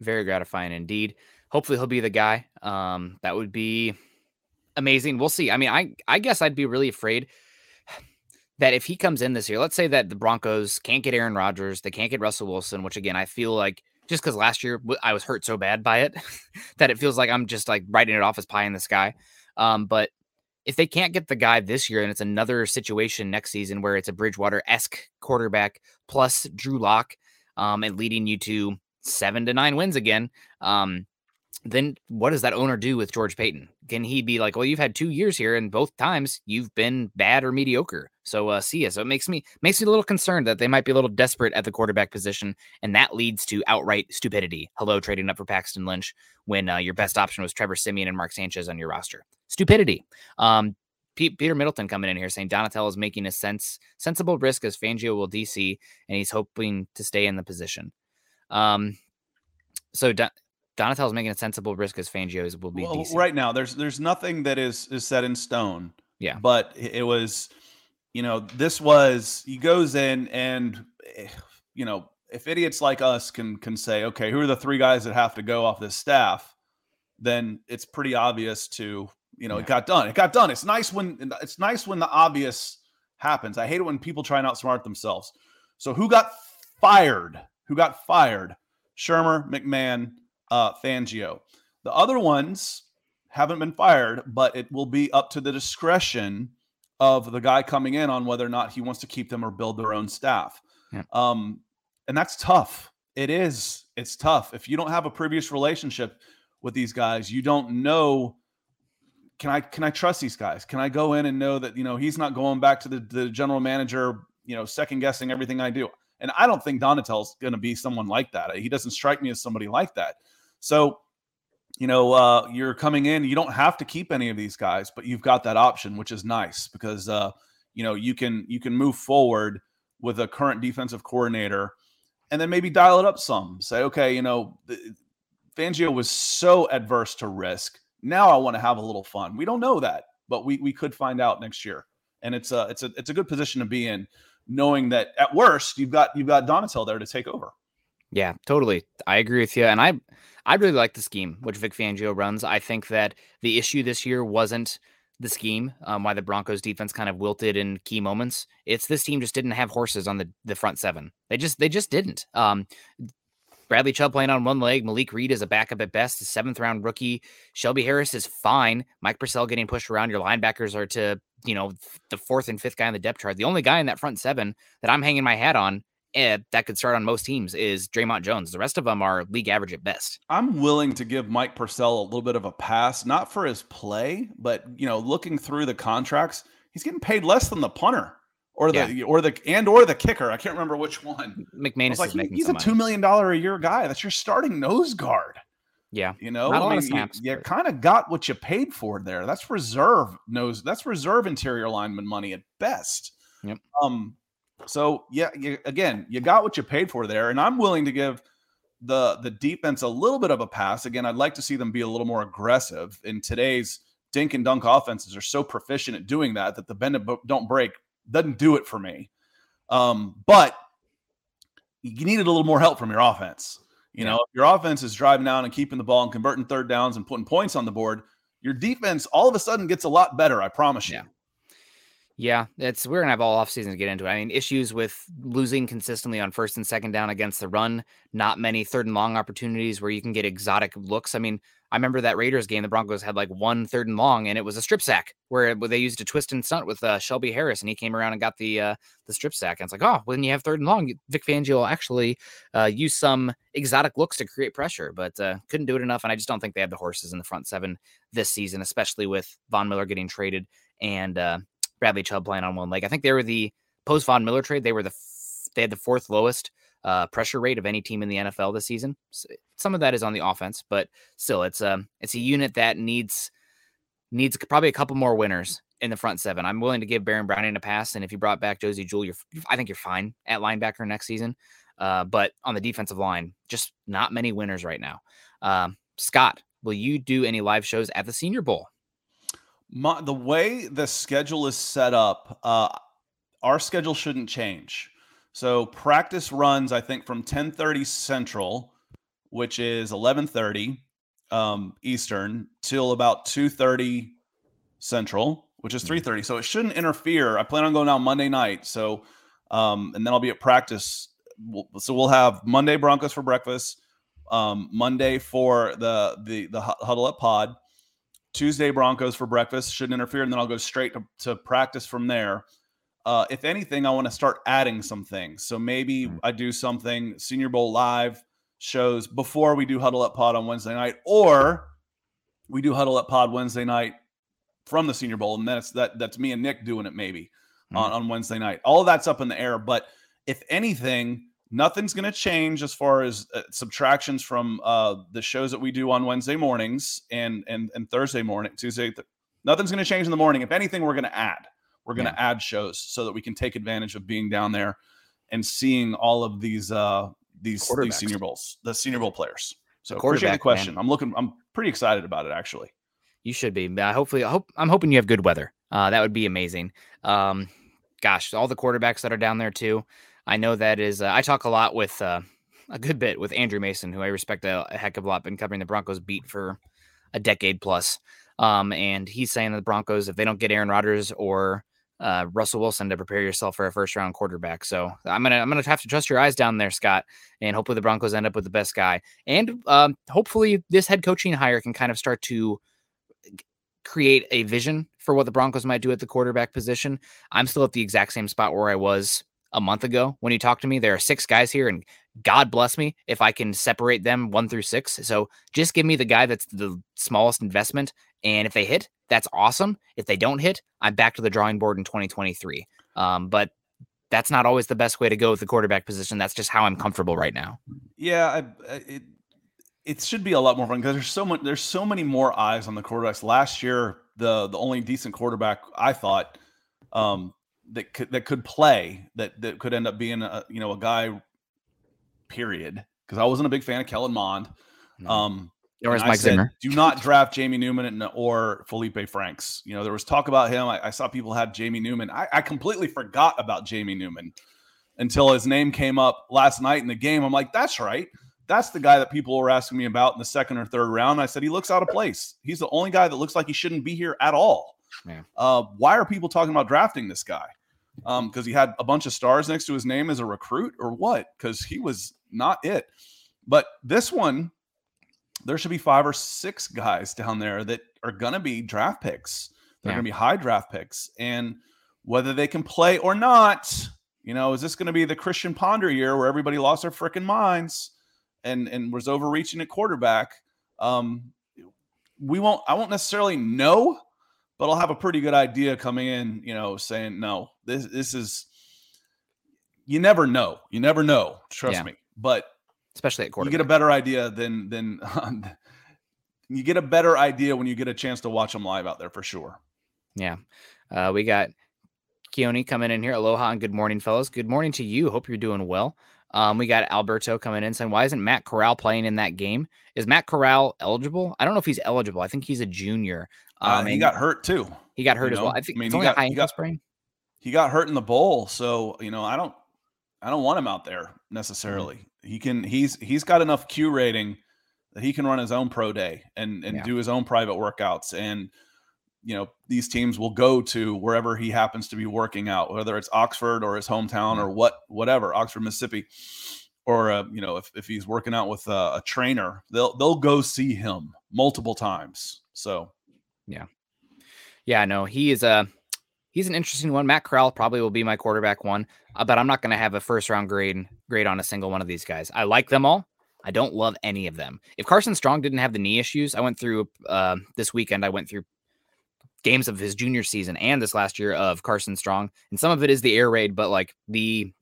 very gratifying indeed. Hopefully, he'll be the guy. Um, that would be amazing. We'll see. I mean, I I guess I'd be really afraid that if he comes in this year, let's say that the Broncos can't get Aaron Rodgers, they can't get Russell Wilson, which again, I feel like just because last year I was hurt so bad by it [laughs] that it feels like I'm just like writing it off as pie in the sky. Um, but if they can't get the guy this year and it's another situation next season where it's a Bridgewater esque quarterback plus Drew Lock um, and leading you to seven to nine wins again, um, then what does that owner do with George Paton? Can he be like, well, you've had two years here, and both times you've been bad or mediocre. So uh, see ya. So it makes me makes me a little concerned that they might be a little desperate at the quarterback position, and that leads to outright stupidity. Hello, trading up for Paxton Lynch when uh, your best option was Trevor Siemian and Mark Sanchez on your roster. Stupidity. Um, Pe- Peter Middleton coming in here saying Donatell is making a sense sensible risk as Fangio will DC, and he's hoping to stay in the position. Um, so Don- Donatell's making a sensible risk as Fangio's will be Well, right now, there's there's nothing that is is set in stone. Yeah. but it it was, you know, this was he goes in and, eh, you know, if idiots like us can can say, okay, who are the three guys that have to go off this staff, then it's pretty obvious to you know Yeah. it got done. It got done. It's nice when it's nice when the obvious happens. I hate it when people try and outsmart themselves. So who got fired? Who got fired? Shurmur, McMahon, uh, Fangio. The other ones haven't been fired, but it will be up to the discretion of the guy coming in on whether or not he wants to keep them or build their own staff. Yeah. Um, and that's tough. It is. It's tough. If you don't have a previous relationship with these guys, you don't know. Can I can I trust these guys? Can I go in and know that you know he's not going back to the, the general manager, you know, second guessing everything I do? And I don't think Donatell's going to be someone like that. He doesn't strike me as somebody like that. So, you know, uh, you're coming in. You don't have to keep any of these guys, but you've got that option, which is nice because uh, you know you can you can move forward with a current defensive coordinator, and then maybe dial it up some. Say, okay, you know, Fangio was so adverse to risk. Now I want to have a little fun. We don't know that, but we we could find out next year. And it's a it's a it's a good position to be in, knowing that at worst you've got you've got Donatell there to take over. Yeah, totally. I agree with you. And I I really like the scheme which Vic Fangio runs. I think that the issue this year wasn't the scheme, um, why the Broncos defense kind of wilted in key moments. It's this team just didn't have horses on the, the front seven. They just they just didn't. Um Bradley Chubb playing on one leg. Malik Reed is a backup at best, a seventh round rookie. Shelby Harris is fine. Mike Purcell getting pushed around. Your linebackers are to, you know, the fourth and fifth guy on the depth chart. The only guy in that front seven that I'm hanging my hat on eh, that could start on most teams is Dre'Mont Jones. The rest of them are league average at best. I'm willing to give Mike Purcell a little bit of a pass, not for his play, but you know, looking through the contracts, he's getting paid less than the punter or the or the and or the kicker. I can't remember which one. McManus like, is he- making he's a two million dollar a year guy. That's your starting nose guard. Yeah. You know, Not I mean, snaps, you, but- kind of got what you paid for there. That's reserve nose. That's reserve interior lineman money at best. Yep. Um. So yeah, you, again, you got what you paid for there, and I'm willing to give the the defense a little bit of a pass. Again, I'd like to see them be a little more aggressive. In today's dink and dunk offenses are so proficient at doing that that the bend and don't break doesn't do it for me. Um, but you needed a little more help from your offense. You know, if your offense is driving down and keeping the ball and converting third downs and putting points on the board, your defense all of a sudden gets a lot better. I promise you. Yeah. Yeah, it's we're gonna have all off season to get into it. I mean, issues with losing consistently on first and second down against the run, not many third and long opportunities where you can get exotic looks. I mean, I remember that Raiders game, the Broncos had like one third and long, and it was a strip sack where, they used a twist and stunt with uh, Shelby Harris, and he came around and got the uh, the strip sack. And it's like, oh, when you have third and long, Vic Fangio actually uh, use some exotic looks to create pressure, but uh, couldn't do it enough. And I just don't think they have the horses in the front seven this season, especially with Von Miller getting traded and uh, Bradley Chubb playing on one leg. I think they were the post Von Miller trade. They were the f- they had the fourth lowest uh, pressure rate of any team in the NFL this season. So some of that is on the offense, but still, it's a um, it's a unit that needs needs probably a couple more winners in the front seven. I'm willing to give Baron Browning a pass, and if you brought back Josey Jewell, you're I think you're fine at linebacker next season. Uh, but on the defensive line, just not many winners right now. Um, Scott, will you do any live shows at the Senior Bowl? My, the way the schedule is set up, uh, our schedule shouldn't change. So practice runs, I think, from 10:30 Central, which is 11:30 um, Eastern, till about 2:30 Central, which is 3:30. So it shouldn't interfere. I plan on going out Monday night, so um, and then I'll be at practice. So we'll have Monday Broncos for breakfast, um, Monday for the the the huddle up pod Tuesday Broncos for breakfast shouldn't interfere, and then I'll go straight to, to practice from there. Uh, if anything, I want to start adding some things. So maybe mm. I do something Senior Bowl live shows before we do Huddle Up Pod on Wednesday night, or we do Huddle Up Pod Wednesday night from the Senior Bowl, and that's that that's me and Nick doing it maybe mm. on, on Wednesday night. All of that's up in the air. But if anything, nothing's going to change as far as uh, subtractions from uh, the shows that we do on Wednesday mornings and and and Thursday morning, Tuesday. Th- nothing's going to change in the morning. If anything, we're going to add. We're going to yeah. add shows so that we can take advantage of being down there and seeing all of these uh these these senior bowls, the senior bowl players. So appreciate the question. Man. I'm looking. I'm pretty excited about it actually. You should be. Uh, hopefully, I hope I'm hoping you have good weather. Uh, that would be amazing. Um, gosh, all the quarterbacks that are down there too. I know that is. Uh, I talk a lot with uh, a good bit with Andrew Mason, who I respect a, a, heck of a lot. Been covering the Broncos beat for a decade plus, um, and he's saying that the Broncos, if they don't get Aaron Rodgers or uh, Russell Wilson, to prepare yourself for a first round quarterback. So I'm gonna I'm gonna have to trust your eyes down there, Scott, and hopefully the Broncos end up with the best guy, and um, hopefully this head coaching hire can kind of start to create a vision for what the Broncos might do at the quarterback position. I'm still at the exact same spot where I was a month ago when you talked to me. There are six guys here, and God bless me if I can separate them one through six. So just give me the guy that's the smallest investment. And if they hit, that's awesome. If they don't hit, I'm back to the drawing board in 2023. Um, but that's not always the best way to go with the quarterback position. That's just how I'm comfortable right now. Yeah, I, it it should be a lot more fun because there's so much there's so many more eyes on the quarterbacks. Last year, the the only decent quarterback I thought um, that could that could play that that could end up being a you know a guy period because I wasn't a big fan of Kellen Mond. No. Um or Mike said, Zimmer. Do not draft Jamie Newman or Felipe Franks. You know, there was talk about him. I, I saw people had Jamie Newman. I, I, completely forgot about Jamie Newman until his name came up last night in the game. I'm like, that's right. That's the guy that people were asking me about in the second or third round. I said he looks out of place. He's the only guy that looks like he shouldn't be here at all. Uh, why are people talking about drafting this guy? Because um, he had a bunch of stars next to his name as a recruit or what? Because he was not it. But this one, there should be five or six guys down there that are going to be draft picks. They're yeah. going to be high draft picks. And whether they can play or not, you know, is this going to be the Christian Ponder year where everybody lost their freaking minds and and was overreaching at quarterback? Um, we won't. I won't necessarily know but I'll have a pretty good idea coming in, you know, saying no, this this is you never know. You never know. Trust yeah. me. But especially at quarterback. You get a better idea than than [laughs] you get a better idea when you get a chance to watch them live out there for sure. Yeah. Uh, we got Keone coming in here. Aloha and good morning, fellas. Good morning to you. Hope you're doing well. Um, we got Alberto coming in saying, why isn't Matt Corral playing in that game? Is Matt Corral eligible? I don't know if he's eligible. I think he's a junior. Um, uh, he got hurt too. He got hurt as know? well. I think I mean, he got, he got, sprain. He got hurt in the bowl, so you know I don't I don't want him out there necessarily. Mm-hmm. He can he's he's got enough Q rating that he can run his own pro day and and yeah. do his own private workouts and you know these teams will go to wherever he happens to be working out, whether it's Oxford or his hometown or what whatever Oxford, Mississippi, or uh, you know if, if he's working out with a, a trainer, they'll they'll go see him multiple times. So yeah, yeah, no, he is a he's an interesting one. Matt Corral probably will be my quarterback one, uh, but I'm not going to have a first round grade grade on a single one of these guys. I like them all. I don't love any of them. If Carson Strong didn't have the knee issues, I went through uh, this weekend. I went through games of his junior season and this last year of Carson Strong, and some of it is the air raid, but like the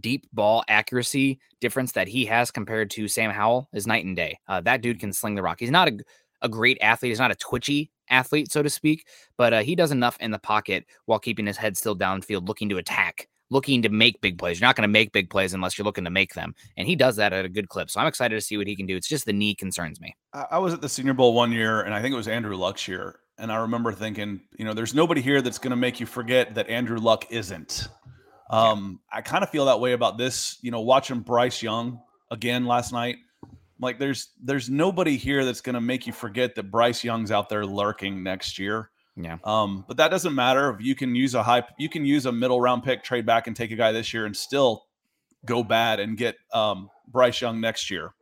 deep ball accuracy difference that he has compared to Sam Howell is night and day. Uh, that dude can sling the rock. He's not a, a great athlete. He's not a twitchy athlete, so to speak, but uh, he does enough in the pocket while keeping his head still downfield, looking to attack looking to make big plays. You're not going to make big plays unless you're looking to make them. And he does that at a good clip. So I'm excited to see what he can do. It's just the knee concerns me. I was at the Senior Bowl one year, and I think it was Andrew Luck's year. And I remember thinking, you know, there's nobody here that's going to make you forget that Andrew Luck isn't. Um, I kind of feel that way about this, you know, watching Bryce Young again last night. Like there's there's nobody here that's going to make you forget that Bryce Young's out there lurking next year. Yeah. Um, but that doesn't matter. If You can use a high, you can use a middle round pick, trade back and take a guy this year and still go bad and get um, Bryce Young next year.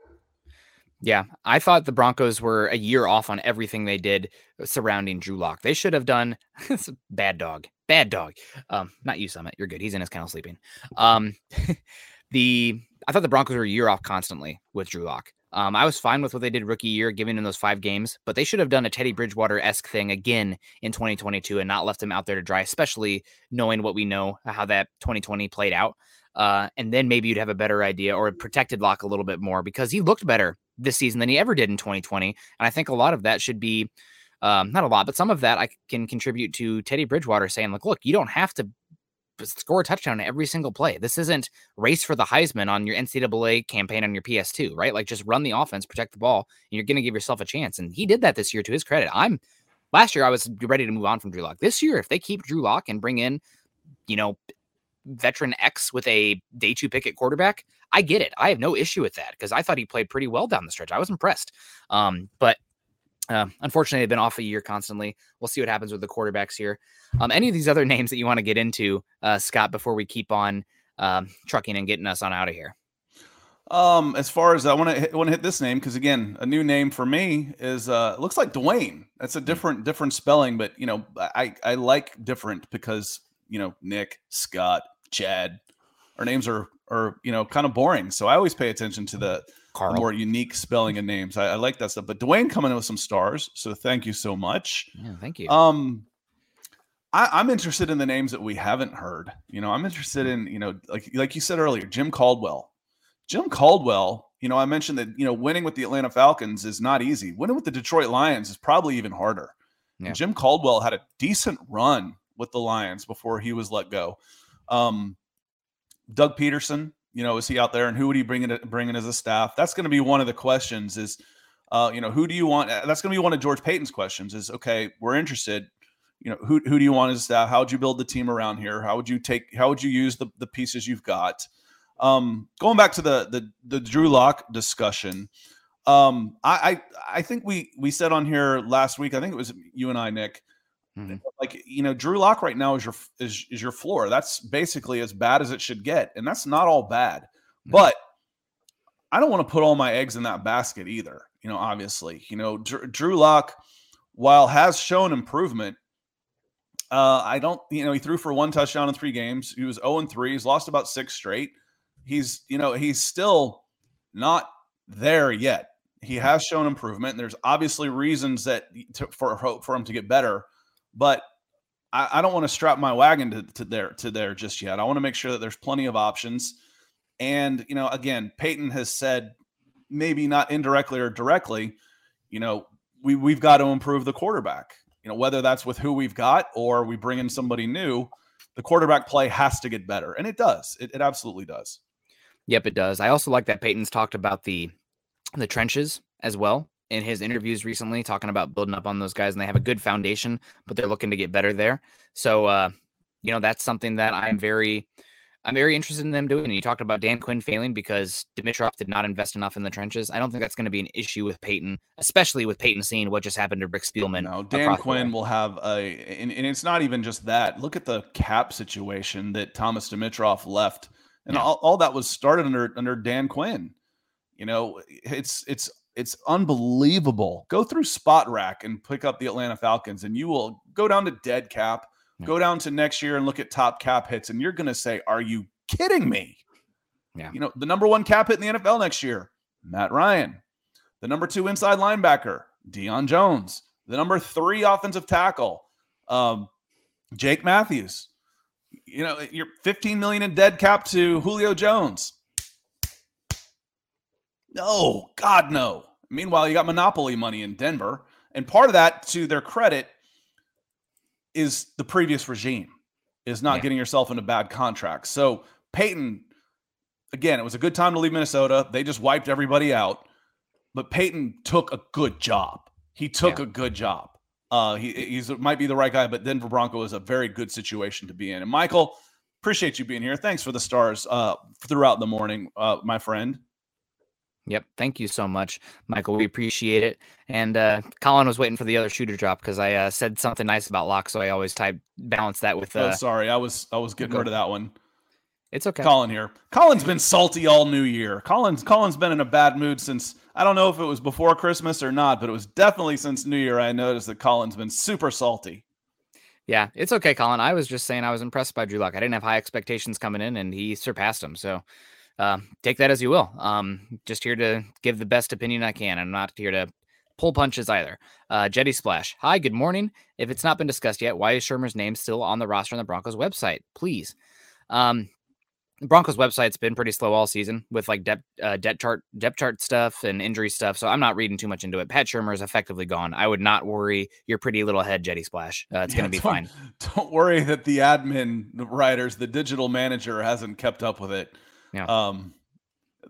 Yeah, I thought the Broncos were a year off on everything they did surrounding Drew Lock. They should have done [laughs] bad dog, bad dog. Um, not you, Summit. You're good. He's in his kennel sleeping. Um, [laughs] the I thought the Broncos were a year off constantly with Drew Lock. Um, I was fine with what they did rookie year, giving him those five games, but they should have done a Teddy Bridgewater esque thing again in 2022 and not left him out there to dry, especially knowing what we know how that 2020 played out. Uh, and then maybe you'd have a better idea or protected Lock a little bit more because he looked better this season than he ever did in 2020. And I think a lot of that should be um, not a lot, but some of that I can contribute to Teddy Bridgewater saying, like, look, you don't have to score a touchdown every single play. This isn't race for the Heisman on your NCAA campaign on your PS2, right? Like just run the offense, protect the ball, and you're going to give yourself a chance. And he did that this year to his credit. I'm last year I was ready to move on from Drew Lock. This year, if they keep Drew Lock and bring in, you know, veteran X with a day two pick at quarterback, I get it. I have no issue with that because I thought he played pretty well down the stretch. I was impressed. Um, but uh, unfortunately, they've been off a year constantly. We'll see what happens with the quarterbacks here. Um, any of these other [laughs] names that you want to get into, uh, Scott, before we keep on um, trucking and getting us on out of here? Um, as far as I want to want to hit this name because again, a new name for me is uh, looks like Dwayne. That's a hmm. different different spelling, but you know, I I like different because you know Nick, Scott, Chad, our names are are you know kind of boring. So I always pay attention to the Carl. more unique spelling and names. I, I, like that stuff. But Dwayne coming in with some stars, so thank you so much. Yeah, thank you. Um, I, am interested in the names that we haven't heard. You know, I'm interested in you know like like you said earlier, Jim Caldwell. Jim Caldwell. You know, I mentioned that you know winning with the Atlanta Falcons is not easy. Winning with the Detroit Lions is probably even harder. Yeah. Jim Caldwell had a decent run with the Lions before he was let go. Um, Doug Pederson, you know, is he out there and who would he bring in, bring in as a staff? That's going to be one of the questions is, uh, you know, who do you want? Uh, that's going to be one of George Paton's questions is, okay, we're interested. You know, who, who do you want as staff? How would you build the team around here? How would you take, how would you use the, the pieces you've got? Um, going back to the, the, the Drew Lock discussion, um, I, I, I think we, we said on here last week, I think it was you and I, Nick, Mm-hmm. Like you know, Drew Lock right now is your is, is your floor. That's basically as bad as it should get, and that's not all bad. Mm-hmm. But I don't want to put all my eggs in that basket either. You know, obviously, you know, Drew, Drew Lock, while has shown improvement, uh, I don't. You know, he threw for one touchdown in three games. He was zero oh and three. He's lost about six straight. He's you know he's still not there yet. He has shown improvement. And there's obviously reasons that to, for for him to get better but I, I don't want to strap my wagon to, to there to there just yet. I want to make sure that there's plenty of options. And you know, again, Paton has said maybe not indirectly or directly, you know, we we've got to improve the quarterback. You know, whether that's with who we've got or we bring in somebody new, the quarterback play has to get better, and it does. It, it absolutely does. Yep, it does. I also like that Paton's talked about the the trenches as well in his interviews recently talking about building up on those guys and they have a good foundation, but they're looking to get better there. So, uh, you know, that's something that I'm very I'm very interested in them doing And You talked about Dan Quinn failing because Dimitroff did not invest enough in the trenches. I don't think that's going to be an issue with Paton, especially with Paton seeing what just happened to Rick Spielman. No, Dan Quinn will have a, and, and, it's not even just that. Look at the cap situation that Thomas Dimitroff left, and yeah. all, all that was started under under Dan Quinn. You know, it's it's it's unbelievable. Go through Spotrac and pick up the Atlanta Falcons, and you will go down to dead cap yeah. Go down to next year and look at top cap hits, and you're going to say, Are you kidding me? Yeah. You know, the number one cap hit in the NFL next year, Matt Ryan. The number two inside linebacker, Deion Jones. The number three offensive tackle, um, Jake Matthews. You know, you're 15 million in dead cap to Julio Jones. No, God, no. Meanwhile, you got monopoly money in Denver. And part of that, to their credit, is the previous regime is not yeah. getting yourself into bad contracts. So Paton, again, it was a good time to leave Minnesota. They just wiped everybody out, but Paton took a good job. He took yeah. a good job. Uh, he he's might be the right guy, but Denver Bronco is a very good situation to be in. And Michael, appreciate you being here. Thanks for the stars uh, throughout the morning, uh, my friend. Yep. Thank you so much, Michael. We appreciate it. And uh, Colin was waiting for the other shooter drop because I uh, said something nice about Lock, so I always type balance that with. Oh, uh, oh, sorry, I was I was getting rid of that one. It's okay. Colin here. Colin's been salty all New Year. Colin's Colin's been in a bad mood since I don't know if it was before Christmas or not, but it was definitely since New Year. I noticed that Colin's been super salty. Yeah, it's okay, Colin. I was just saying I was impressed by Drew Lock. I didn't have high expectations coming in, and he surpassed them. So uh, take that as you will. Um, just here to give the best opinion I can. I'm not here to pull punches either. Uh, Jetty Splash. Hi, good morning. If it's not been discussed yet, why is Shurmur's name still on the roster on the Broncos website? Please. Um, the Broncos website's been pretty slow all season with like depth uh, depth chart depth chart stuff and injury stuff. So I'm not reading too much into it. Pat Shurmur is effectively gone. I would not worry your pretty little head, Jetty Splash. Uh, it's yeah, going to be fine. [laughs] Don't worry that the admin writers, the digital manager, hasn't kept up with it. Yeah. Um,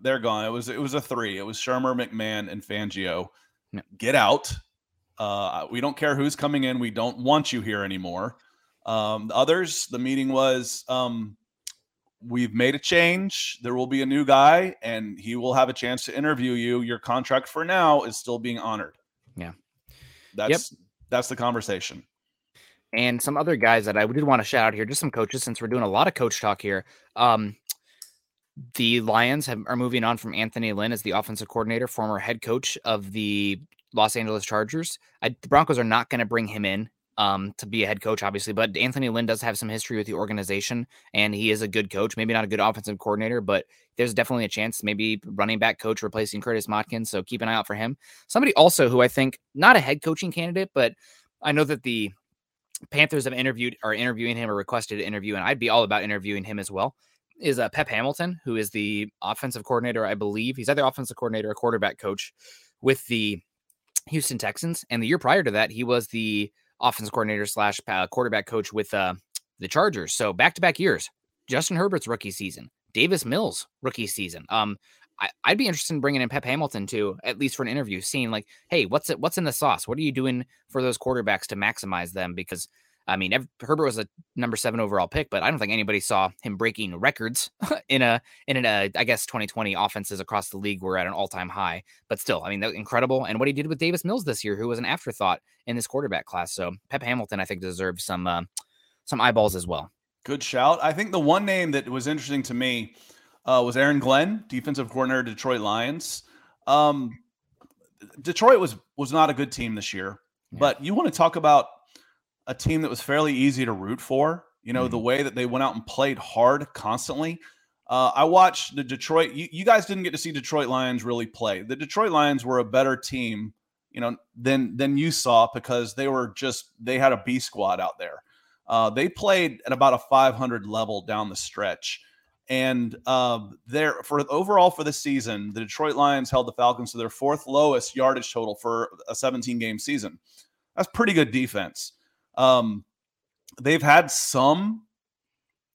they're gone. It was it was a three. It was Shurmur, McMahon, and Fangio. Yeah. Get out. Uh, we don't care who's coming in. We don't want you here anymore. Um, the others, the meeting was um, we've made a change. There will be a new guy, and he will have a chance to interview you. Your contract for now is still being honored. Yeah, that's yep. that's the conversation. And some other guys that I did want to shout out here, just some coaches, since we're doing a lot of coach talk here. Um, the Lions have, are moving on from Anthony Lynn as the offensive coordinator, former head coach of the Los Angeles Chargers. I, the Broncos are not going to bring him in um, to be a head coach, obviously, but Anthony Lynn does have some history with the organization, and he is a good coach. Maybe not a good offensive coordinator, but there's definitely a chance, maybe running back coach replacing Curtis Modkins. So keep an eye out for him. Somebody also who I think not a head coaching candidate, but I know that the Panthers have interviewed are interviewing him or requested an interview, and I'd be all about interviewing him as well is uh, Pep Hamilton, who is the offensive coordinator, I believe. He's either offensive coordinator or quarterback coach with the Houston Texans. And the year prior to that, he was the offensive coordinator slash uh, quarterback coach with uh, the Chargers. So back to back years. Justin Herbert's rookie season, Davis Mills rookie season. Um, I, would be interested in bringing in Pep Hamilton too, at least for an interview, seeing like, hey, what's it? What's in the sauce? What are you doing for those quarterbacks to maximize them? Because I mean, Herbert was a number seven overall pick, but I don't think anybody saw him breaking records [laughs] in a in a I guess 2020 offenses across the league were at an all time high. But still, I mean, incredible. And what he did with Davis Mills this year, who was an afterthought in this quarterback class. So Pep Hamilton, I think, deserves some uh, some eyeballs as well. Good shout. I think the one name that was interesting to me uh, was Aaron Glenn, defensive coordinator, Detroit Lions. Um, Detroit was was not a good team this year, yeah. but you want to talk about a team that was fairly easy to root for. You know, mm-hmm. the way that they went out and played hard constantly. Uh, I watched the Detroit. You, you, guys didn't get to see Detroit Lions really play. The Detroit Lions were a better team, you know, than than you saw because they were just they had a B squad out there. Uh, they played at about a 500 level down the stretch, and uh, there for overall for the season, the Detroit Lions held the Falcons to their fourth lowest yardage total for a 17 game season. That's pretty good defense. Um, they've had some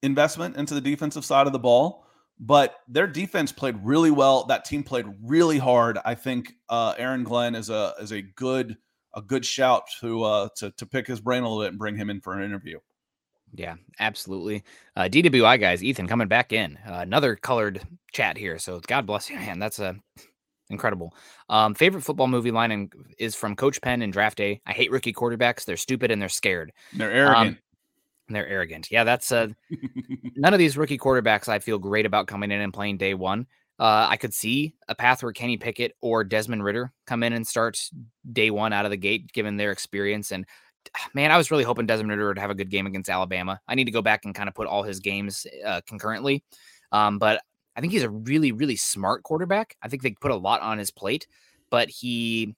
investment into the defensive side of the ball, but their defense played really well. That team played really hard. I think uh, Aaron Glenn is a is a good a good shout to uh, to to pick his brain a little bit and bring him in for an interview. Yeah, absolutely. Uh, DWI guys, Ethan coming back in. Uh, another colored chat here. So God bless you, man. That's a incredible. Um, favorite football movie line in, is from Coach Penn in Draft Day. I hate rookie quarterbacks. They're stupid and they're scared. They're arrogant. Um, they're arrogant. Yeah, that's uh, [laughs] none of these rookie quarterbacks I feel great about coming in and playing day one. Uh, I could see a path where Kenny Pickett or Desmond Ridder come in and start day one out of the gate, given their experience. And [sighs] man, I was really hoping Desmond Ridder would have a good game against Alabama. I need to go back and kind of put all his games uh, concurrently. Um, but I think he's a really, really smart quarterback. I think they put a lot on his plate, but he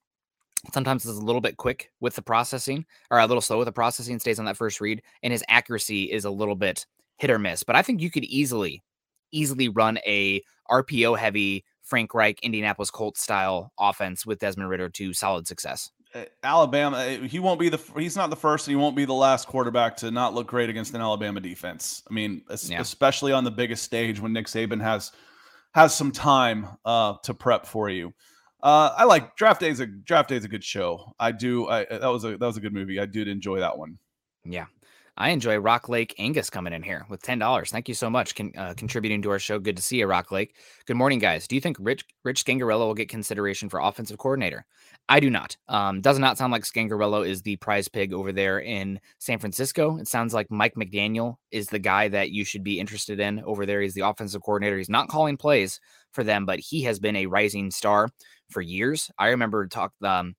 sometimes is a little bit quick with the processing or a little slow with the processing, stays on that first read, and his accuracy is a little bit hit or miss. But I think you could easily, easily run a RPO heavy Frank Reich Indianapolis Colts style offense with Desmond Ridder to solid success. Uh, Alabama, uh, he won't be the he's not the first and he won't be the last quarterback to not look great against an Alabama defense. I mean, yeah. especially on the biggest stage when Nick Saban has has some time uh, to prep for you. Uh, I like Draft Day is a Draft Day is a good show. I do. I that was a that was a good movie. I did enjoy that one. Yeah, I enjoy Rock Lake Angus coming in here with ten dollars. Thank you so much, con- uh, contributing to our show. Good to see you, Rock Lake. Good morning, guys. Do you think Rich Rich Scangarello will get consideration for offensive coordinator? I do not. Um, does not sound like Scangarello is the prize pig over there in San Francisco. It sounds like Mike McDaniel is the guy that you should be interested in over there. He's the offensive coordinator. He's not calling plays for them, but he has been a rising star for years. I remember talk um,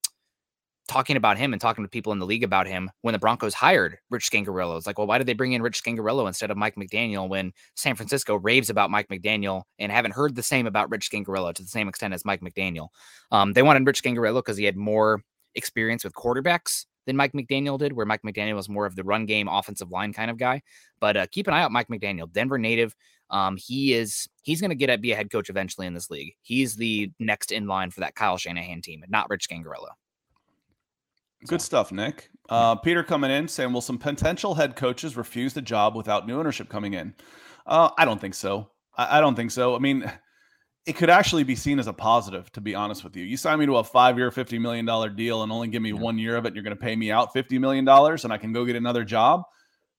talking about him and talking to people in the league about him when the Broncos hired Rich Scangarello. It's like, well, why did they bring in Rich Scangarello instead of Mike McDaniel when San Francisco raves about Mike McDaniel and haven't heard the same about Rich Scangarello to the same extent as Mike McDaniel? Um, they wanted Rich Scangarello because he had more experience with quarterbacks than Mike McDaniel did, where Mike McDaniel was more of the run game, offensive line kind of guy. But uh, keep an eye out, Mike McDaniel, Denver native. Um, he is he's going to get at be a head coach eventually in this league. He's the next in line for that Kyle Shanahan team, not Rich Scangarello. Good stuff, Nick. Uh, Peter coming in saying, "Will some potential head coaches refuse the job without new ownership coming in?" Uh, I don't think so. I, I, don't think so. I mean, it could actually be seen as a positive, to be honest with you. You sign me to a five-year, fifty million dollar deal, and only give me yeah. one year of it. And you're going to pay me out fifty million dollars, and I can go get another job.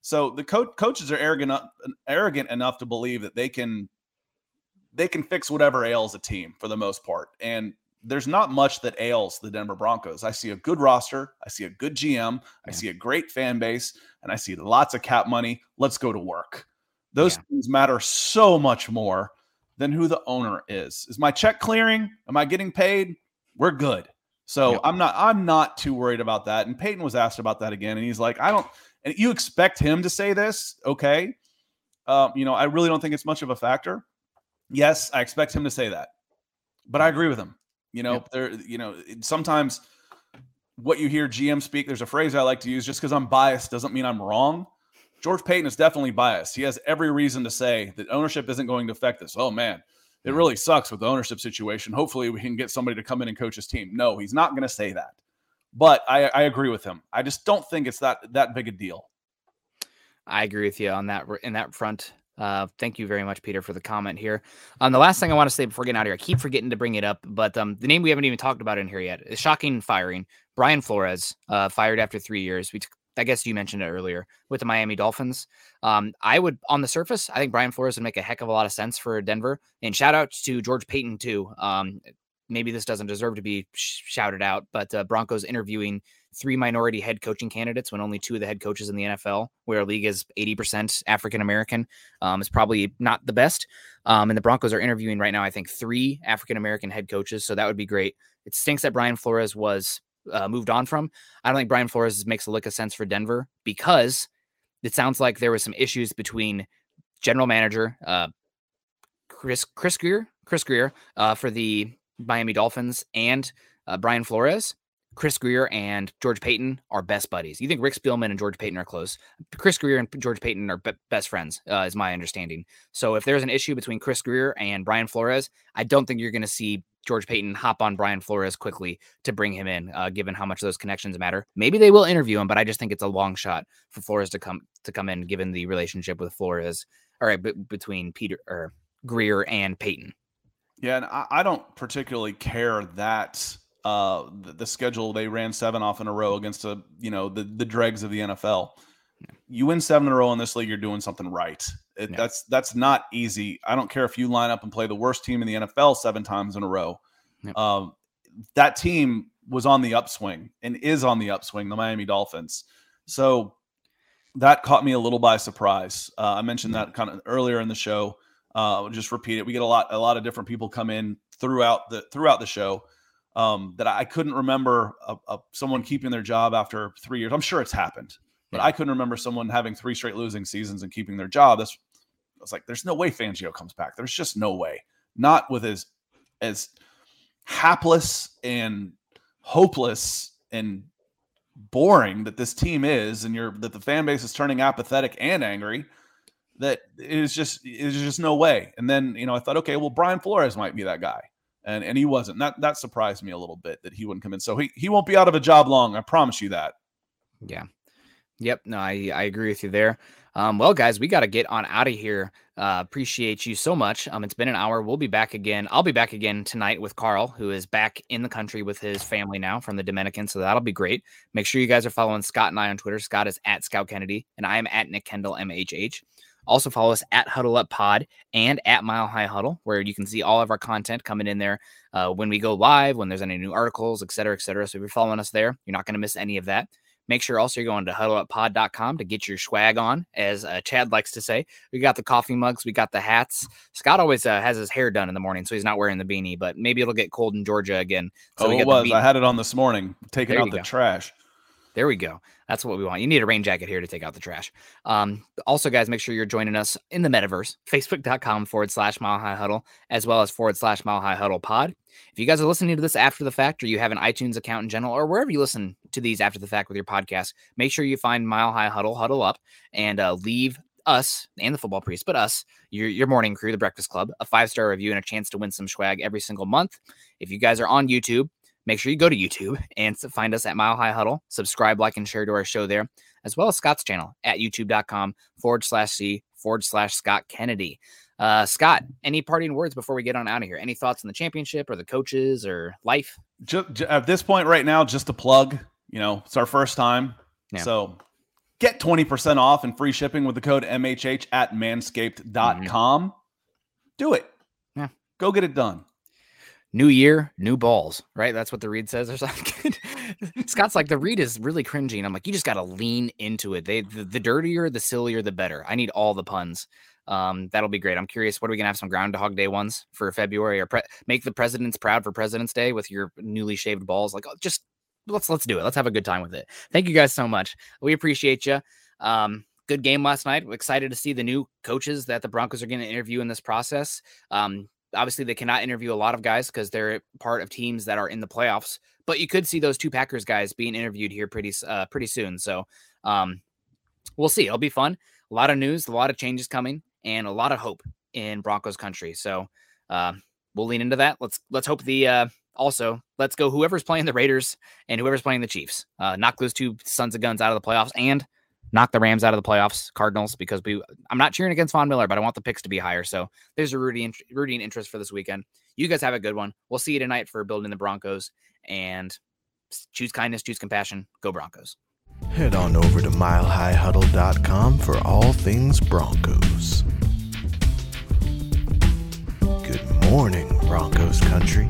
So the co- coaches are arrogant, arrogant enough to believe that they can they can fix whatever ails a team for the most part, and there's not much that ails the Denver Broncos. I see a good roster, I see a good GM, I see a great fan base, and I see lots of cap money. Let's go to work. Those yeah. things matter so much more than who the owner is. Is my check clearing? Am I getting paid? We're good. So yeah. I'm not I'm not too worried about that. And Paton was asked about that again, and he's like, I don't and you expect him to say this, okay? Um, you know, I really don't think it's much of a factor. Yes, I expect him to say that, but I agree with him. You know, yep. there, you know, sometimes what you hear GM speak, there's a phrase I like to use just because I'm biased doesn't mean I'm wrong. George Paton is definitely biased. He has every reason to say that ownership isn't going to affect this. Oh, man, it really sucks with the ownership situation. Hopefully, we can get somebody to come in and coach his team. No, he's not going to say that. But I, I agree with him. I just don't think it's that that big a deal. I agree with you on that in that front. Uh, thank you very much, Peter, for the comment here. Um, the last thing I want to say before getting out of here, I keep forgetting to bring it up, but um, the name we haven't even talked about in here yet is shocking firing. Brian Flores uh, fired after three years. We, t- I guess you mentioned it earlier with the Miami Dolphins. Um, I would, on the surface, I think Brian Flores would make a heck of a lot of sense for Denver. And shout out to George Paton too. Um, maybe this doesn't deserve to be sh- shouted out, but uh, Broncos interviewing three minority head coaching candidates when only two of the head coaches in the NFL, where a league is 80% African American, um, is probably not the best. Um, and the Broncos are interviewing right now, I think, three African American head coaches. So that would be great. It stinks that Brian Flores was uh, moved on from. I don't think Brian Flores makes a lick of sense for Denver because it sounds like there was some issues between general manager uh, Chris Chris Grier, Chris Grier uh, for the Miami Dolphins and uh, Brian Flores. Chris Grier and George Paton are best buddies. You think Rick Spielman and George Paton are close? Chris Grier and George Paton are be- best friends, uh, is my understanding. So if there's an issue between Chris Grier and Brian Flores, I don't think you're going to see George Paton hop on Brian Flores quickly to bring him in, uh, given how much those connections matter. Maybe they will interview him, but I just think it's a long shot for Flores to come to come in, given the relationship with Flores, all right, b- between Peter or Grier and Paton. Yeah, and I, I don't particularly care that uh, the, the, schedule they ran seven off in a row against a you know the the dregs of the NFL. You win seven in a row in this league, you're doing something right. It, Yeah. That's that's not easy. I don't care if you line up and play the worst team in the NFL seven times in a row. Yep. Um, that team was on the upswing and is on the upswing, the Miami Dolphins. So that caught me a little by surprise. Uh, I mentioned that kind of earlier in the show. Uh, just repeat it. We get a lot, a lot of different people come in throughout the throughout the show um, that I couldn't remember a, a, someone keeping their job after three years. I'm sure it's happened, but Yeah. I couldn't remember someone having three straight losing seasons and keeping their job. That's I was like, there's no way Fangio comes back. There's just no way. Not with as as hapless and hopeless and boring that this team is, and you're that the fan base is turning apathetic and angry. That is just is just no way. And then you know I thought, okay, well Brian Flores might be that guy, and and he wasn't. That that surprised me a little bit that he wouldn't come in. So he he won't be out of a job long. I promise you that. Yeah. Yep. No, I, I agree with you there. Um, well, guys, we got to get on out of here. Uh, appreciate you so much. Um, it's been an hour. We'll be back again. I'll be back again tonight with Carl, who is back in the country with his family now from the Dominican. So that'll be great. Make sure you guys are following Scott and I on Twitter. Scott is at Scott Kennedy, and I am at Nick Kendell MHH. Also follow us at Huddle Up Pod and at Mile High Huddle, where you can see all of our content coming in there uh, when we go live, when there's any new articles, et cetera, et cetera. So if you're following us there, you're not going to miss any of that. Make sure also you're going to huddleuppod.com to get your swag on, as uh, Chad likes to say. We got the coffee mugs, we got the hats. Scott always uh, has his hair done in the morning, so he's not wearing the beanie, but maybe it'll get cold in Georgia again. So oh, it was. I had it on this morning, taking There out the go. trash. There we go. That's what we want. You need a rain jacket here to take out the trash. Um, also, guys, make sure you're joining us in the metaverse, facebook.com forward slash mile high huddle, as well as forward slash mile high huddle pod. If you guys are listening to this after the fact, or you have an iTunes account in general, or wherever you listen to these after the fact with your podcast, make sure you find Mile High Huddle, huddle up, and uh, leave us and the football priest, but us, your, your morning crew, the Breakfast Club, a five star review and a chance to win some swag every single month. If you guys are on YouTube, make sure you go to YouTube and find us at Mile High Huddle. Subscribe, like, and share to our show there, as well as Scott's channel at youtube.com forward slash C forward slash Scott Kennedy. Uh, Scott, any parting words before we get on out of here? Any thoughts on the championship or the coaches or life? Ju- ju- at this point right now, just a plug. You know, it's our first time. Yeah. So get 20% off and free shipping with the code MHH at manscaped.com. Do it. Mm-hmm. Yeah. Go get it done. New year, new balls, right? That's what the read says or [laughs] something. Scott's like, the read is really cringy. And I'm like, you just got to lean into it. They, the, the dirtier, the sillier, the better. I need all the puns. Um, that'll be great. I'm curious, what are we gonna have some Groundhog Day ones for February or pre- make the presidents proud for President's Day with your newly shaved balls? Like, oh, just let's let's do it. Let's have a good time with it. Thank you guys so much. We appreciate you. Um, good game last night. We're excited to see the new coaches that the Broncos are going to interview in this process. Um, obviously, they cannot interview a lot of guys because they're part of teams that are in the playoffs. But you could see those two Packers guys being interviewed here pretty uh, pretty soon. So um, we'll see. It'll be fun. A lot of news, a lot of changes coming, and a lot of hope in Broncos country. So uh, we'll lean into that. Let's let's hope the uh, also let's go whoever's playing the Raiders and whoever's playing the Chiefs. Uh, knock those two sons of guns out of the playoffs and knock the Rams out of the playoffs, Cardinals, because we I'm not cheering against Von Miller, but I want the picks to be higher. So there's a rooting rooting interest for this weekend. You guys have a good one. We'll see you tonight for building the Broncos and choose kindness, choose compassion. Go Broncos. Head on over to milehighhuddle.com for all things Broncos. Good morning, Broncos country.